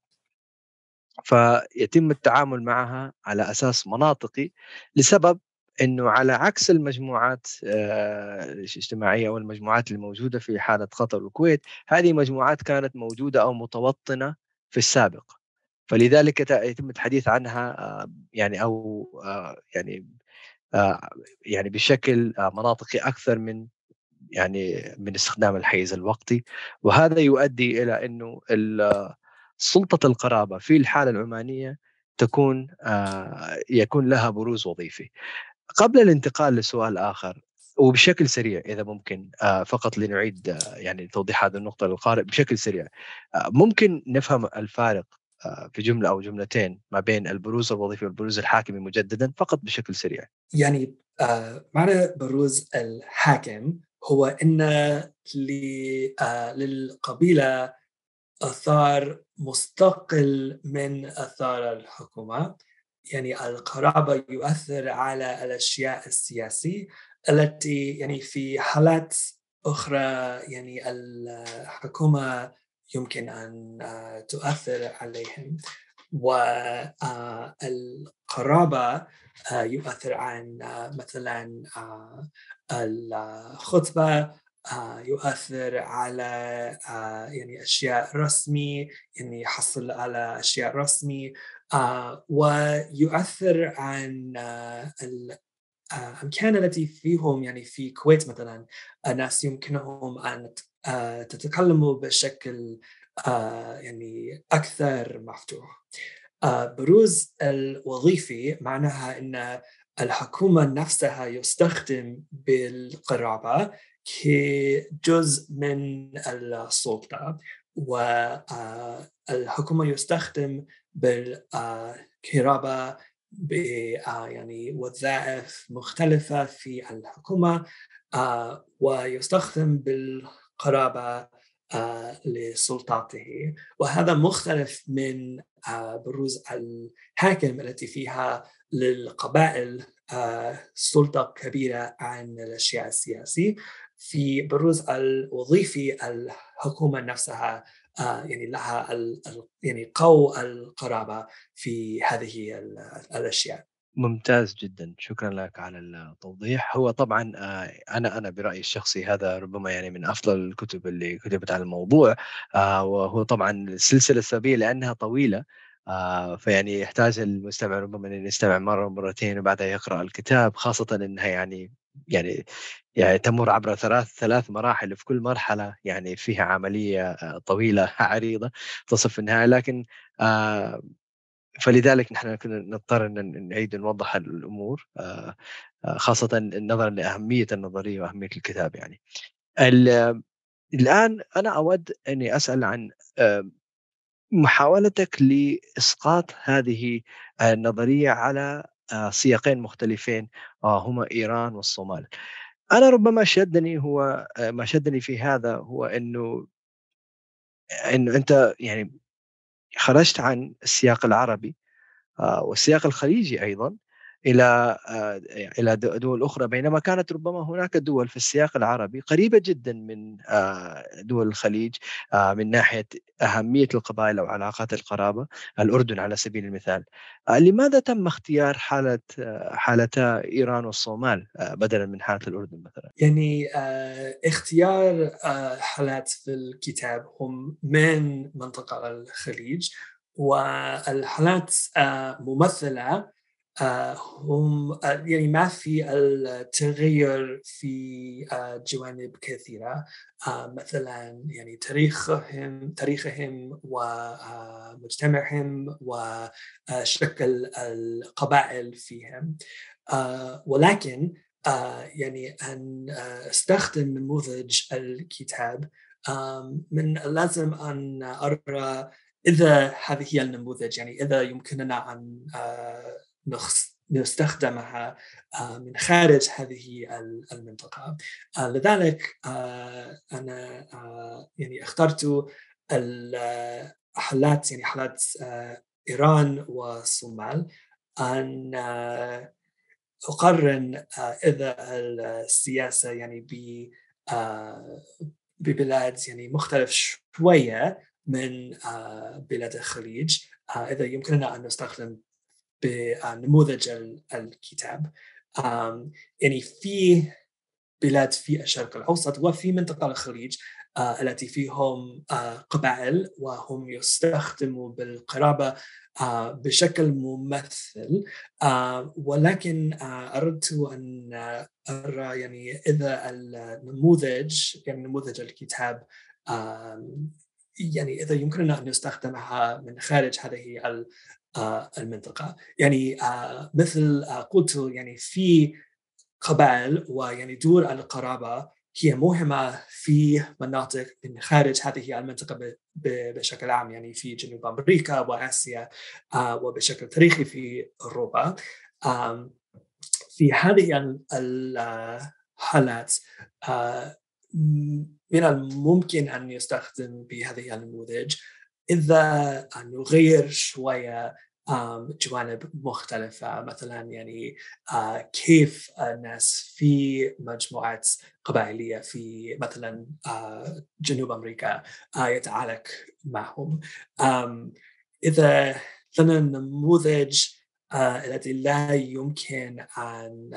فيتم التعامل معها على أساس مناطقي لسبب إنه على عكس المجموعات آه، الاجتماعية أو المجموعات الموجودة في حالة قطر والكويت هذه مجموعات كانت موجودة أو متوطنة في السابق. فلذلك يتم الحديث عنها يعني أو يعني يعني بشكل مناطقي أكثر من يعني من استخدام الحيز الوقتي وهذا يؤدي إلى إنه سلطة القرابة في الحالة العمانية تكون يكون لها بروز وظيفي. قبل الانتقال لسؤال آخر وبشكل سريع إذا ممكن فقط لنعيد يعني توضيح هذه النقطة للقارئ بشكل سريع ممكن نفهم الفارق آه، في جملة أو جملتين ما بين البروز الوظيفي والبروز الحاكمي مجددا فقط بشكل سريع. يعني آه، معنى بروز الحاكم هو إن آه، للقبيلة آثار مستقل من آثار الحكومة يعني القرابة يؤثر على الأشياء السياسية التي يعني في حالات أخرى يعني الحكومة يمكن أن آه، تؤثر عليهم. والقرابة آه، يؤثر عن آه، مثلا الخطبة يؤثر على يعني أشياء رسمي يعني يحصل على أشياء رسمي ويؤثر عن الأمكان التي فيهم يعني في الكويت مثلا. الناس يمكنهم أن آه، تتكلموا بشكل آه، يعني أكثر مفتوح. آه، بروز الوظيفي معناها أن الحكومة نفسها يستخدم بالقرابة كجزء من السلطة والحكومة يستخدم بالكهرباء ب يعني وظائف مختلفة في الحكومة ويستخدم بالقرابة لسلطاته. وهذا مختلف من بروز الحاكم التي فيها للقبائل سلطة كبيرة عن الأشياء السياسي في بروز الوظيفي الحكومة نفسها يعني لها يعني قو القرابة في هذه الأشياء. ممتاز جدا شكرا لك على التوضيح. هو طبعا أنا أنا برأيي الشخصي هذا ربما يعني من أفضل الكتب اللي كتبت على الموضوع وهو طبعا السلسله السببيه لأنها طويلة فيعني يحتاج المستمع ربما أن يستمع مرة ومرتين وبعدها يقرأ الكتاب خاصة إنها يعني يعني يعني تمر عبر ثلاث ثلاث مراحل في كل مرحلة يعني فيها عملية طويلة [laughs] عريضة تصل في النهاية. لكن فلذلك نحن كنا نضطر إن نعيد نوضح الأمور خاصة نظرا لأهمية النظرية وأهمية الكتاب يعني. الآن أنا أود أني أسأل عن محاولتك لإسقاط هذه النظرية على سياقين مختلفين هما إيران والصومال. أنا ربما شدني هو ما شدني في هذا هو إنه إنه أنت يعني خرجت عن السياق العربي والسياق الخليجي أيضا. إلى إلى دول أخرى بينما كانت ربما هناك دول في السياق العربي قريبة جدا من دول الخليج من ناحية أهمية القبائل أو علاقات القرابة الأردن على سبيل المثال. لماذا تم اختيار حالة حالتا إيران والصومال بدلا من حالة الأردن مثلا؟ يعني اختيار حالات في الكتاب هم من منطقة الخليج والحالات ممثلة هم يعني ما في التغير في جوانب كثيرة. مثلا يعني تاريخهم تاريخهم ومجتمعهم وشكل القبائل فيهم. ولكن يعني أن استخدم نموذج الكتاب من اللازم أن أرى إذا هذه هي النموذج يعني إذا يمكننا أن نستخدمها آه، من خارج هذه المنطقة. آه، لذلك آه، أنا يعني اخترت الحالات يعني حالات إيران والصومال أن أقارن إذا السياسة يعني ب ببلاد يعني مختلف شوية من بلاد الخليج. إذا يمكننا أن نستخدم بنموذج الكتاب. يعني في بلاد في الشرق الأوسط وفي منطقة الخليج آه، التي فيهم آه، قبائل وهم يستخدموا بالقرابة آه، بشكل ممثل. ولكن أردت أن أرى يعني إذا النموذج يعني نموذج الكتاب يعني إذا يمكننا أن نستخدمها من خارج هذه المنطقة. يعني آه، مثل آه، قلت يعني في قبائل ويعني دور القرابة هي مهمة في مناطق من خارج هذه المنطقة بشكل عام يعني في جنوب أمريكا وآسيا وبشكل تاريخي في أوروبا. في هذه الحالات من الممكن أن يستخدم بهذه النموذج إذا نغير شوية جوانب مختلفة. مثلا يعني كيف الناس في مجموعات قبائلية في مثلا جنوب أمريكا يتعالق معهم. إذا لنا نموذج التي لا يمكن أن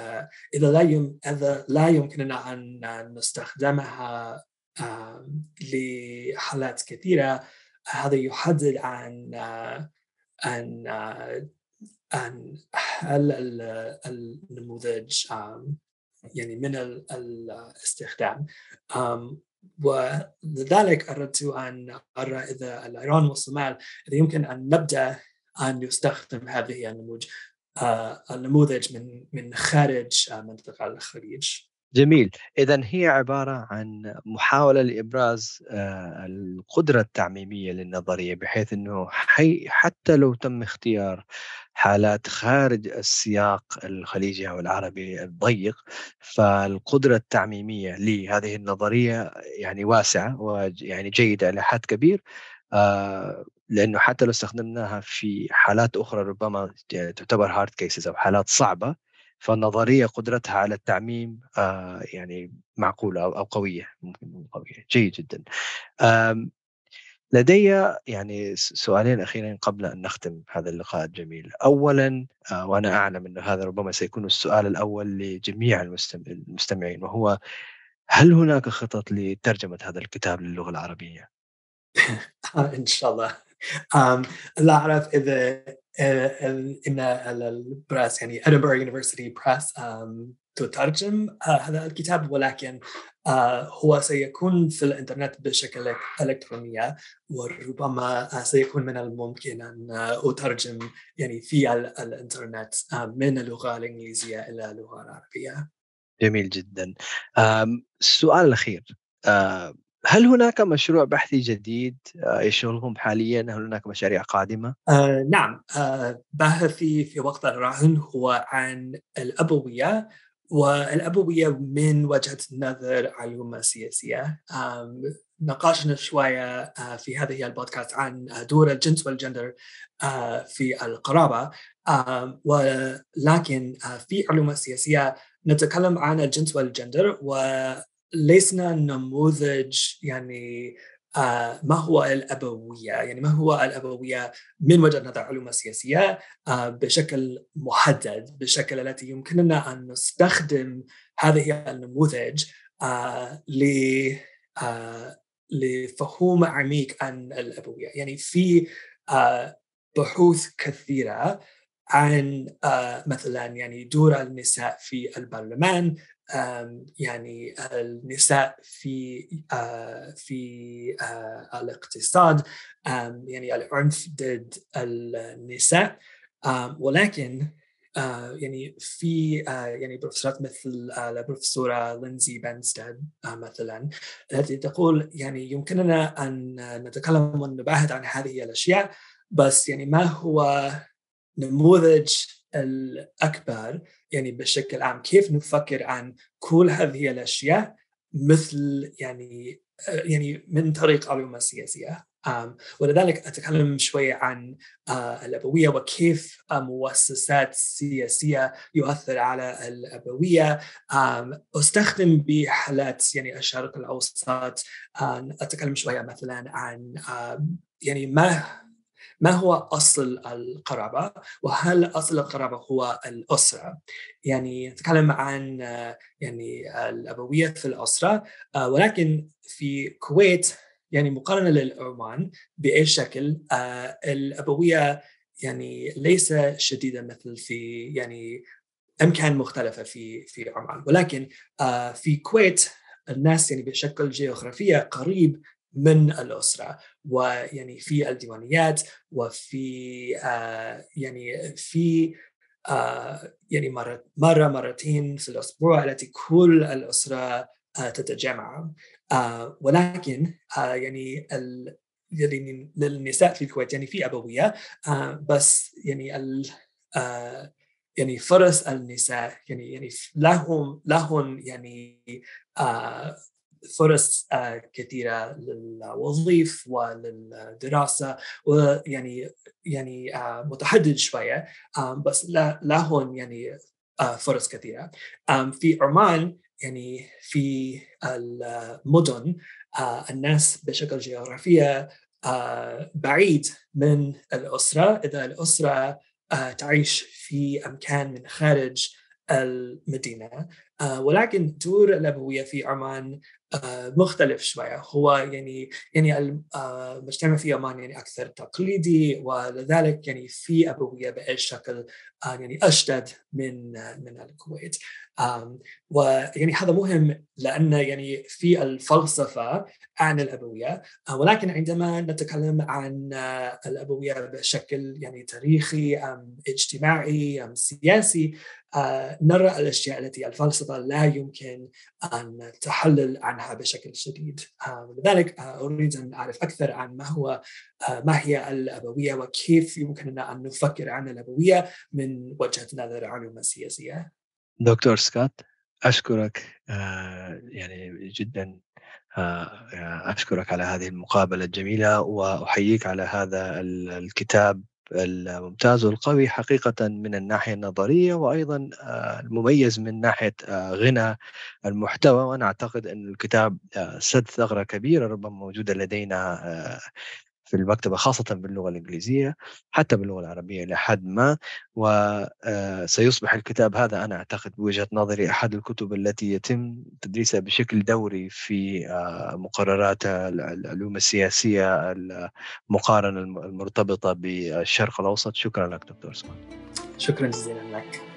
إذا لا يم إذا لا يمكننا أن نستخدمها لحالات كثيرة هذا يحدد عن عن عن هل النموذج يعني من الاستخدام ولذلك أردت أن أرى إذا الإيران والصومال إذا يمكن أن نبدأ أن يستخدم هذه النموذج النموذج من من خارج منطقة الخليج. جميل. إذا هي عبارة عن محاولة لإبراز آه، القدرة التعميمية للنظرية بحيث أنه حي حتى لو تم اختيار حالات خارج السياق الخليجي أو العربي الضيق فالقدرة التعميمية لهذه النظرية يعني واسعة ويعني جيدة إلى حد كبير آه، لأنه حتى لو استخدمناها في حالات أخرى ربما تعتبر hard cases أو حالات صعبة فالنظرية قدرتها على التعميم آه يعني معقولة أو قوية ممكن قوية جيد جدا لدي يعني سؤالين أخيرين قبل أن نختم هذا اللقاء الجميل. اولا آه وأنا أعلم أن هذا ربما سيكون السؤال الأول لجميع المستمعين وهو هل هناك خطط لترجمة هذا الكتاب للغة العربية؟ [laughs] إن شاء الله. لا أعرف إذا إن ال press يعني Edinburgh University Press تترجم آه، هذا الكتاب ولكن آه، هو سيكون في الإنترنت بشكل إلكترونية وربما آه، سيكون من الممكن أن أترجم يعني في الإنترنت من اللغة الإنجليزية إلى اللغة العربية. جميل جدا. السؤال الأخير هل هناك مشروع بحثي جديد آه، يشغلهم حاليا؟ هل هناك مشاريع قادمة؟ آه نعم آه بحثي في وقت الراهن هو عن الأبوية والأبوية من وجهة نظر علوم سياسية ناقشنا شوية آه، في هذه البودكاست عن دور الجنس والجندر آه، في القرابة ولكن في علوم السياسية نتكلم عن الجنس والجندر لسنا نموذج يعني آه ما هو الأبوية؟ يعني ما هو الأبوية من وجهة نظر علوم السياسية آه بشكل محدد بشكل التي يمكننا أن نستخدم هذه النموذج آه آه لفهوم عميق عن الأبوية. يعني في آه بحوث كثيرة عن آه مثلا يعني دور النساء في البرلمان يعني النساء في آه، في آه، الاقتصاد. يعني العنف ضد النساء. ولكن آه، يعني في يعني بروفيسورات مثل البروفيسوره لينزي بنستاد مثلا التي تقول يعني يمكننا أن نتكلم ونباهد عن هذه الأشياء بس يعني ما هو نموذج الأكبر يعني بشكل عام كيف نفكر عن كل هذه الأشياء مثل يعني يعني من طريق علوم السياسية. ولذلك أتكلم شوية عن آه، الأبوية وكيف مؤسسات سياسية يؤثر على الأبوية. أستخدم بحالات يعني الشرق الأوسط. أتكلم شوية مثلا عن يعني ما ما هو أصل القرابة؟ وهل أصل القرابة هو الأسرة؟ يعني نتكلم عن يعني الأبوية في الأسرة ولكن في الكويت يعني مقارنة للعمان بأي شكل الأبوية يعني ليس شديدة مثل في يعني أمكان مختلفة في في عمان. ولكن في الكويت الناس يعني بشكل جغرافية قريب من الأسرة ويعني في الديوانيات وفي آه يعني في آه يعني مرة, مرة مرتين في الأسبوع التي كل الأسرة آه تتجمع. آه ولكن آه يعني ال يعني للنساء في الكويت يعني في أبوية آه بس يعني ال آه يعني فرص النساء يعني يعني لهم لهم يعني آه فرص آه، كثيرة للوظيف وللدراسة ويعني يعني آه، متحدد شوية بس لهم يعني آه، فرص كثيرة. في عمان يعني في المدن الناس بشكل جغرافية بعيد من الأسرة. إذا الأسرة تعيش في أمكان من خارج المدينة ولكن دور الأبوية في عمان آه، مختلف شوية. هو يعني يعني المجتمع في عمان يعني أكثر تقليدي ولذلك يعني في أبوية بشكل آه، يعني اشدد من من الكويت. ويعني هذا مهم لأن يعني في الفلسفة عن الأبوية آه، ولكن عندما نتكلم عن الأبوية بشكل يعني تاريخي أم اجتماعي أم سياسي آه، نرى الأشياء التي الفلسفة لا يمكن أن تحلل عنها بشكل شديد. آه، لذلك أريد أن أعرف أكثر عن ما هو ما هي الأبوية وكيف يمكننا أن نفكر عن الأبوية من وجهة نظر العلوم السياسية دكتور سكوت أشكرك يعني جدا أشكرك على هذه المقابلة الجميلة وأحييك على هذا الكتاب الممتاز والقوي حقيقة من الناحية النظرية وأيضا آه، المميز من ناحية آه، غنى المحتوى. وأنا أعتقد أن الكتاب آه، سد ثغرة كبيرة ربما موجودة لدينا في المكتبة خاصة باللغة الإنجليزية حتى باللغة العربية إلى حد ما. وسيصبح الكتاب هذا أنا أعتقد بوجهة نظري أحد الكتب التي يتم تدريسها بشكل دوري في مقررات العلوم السياسية المقارنة المرتبطة بالشرق الأوسط. شكرا لك دكتور سمان شكرا جزيلا لك.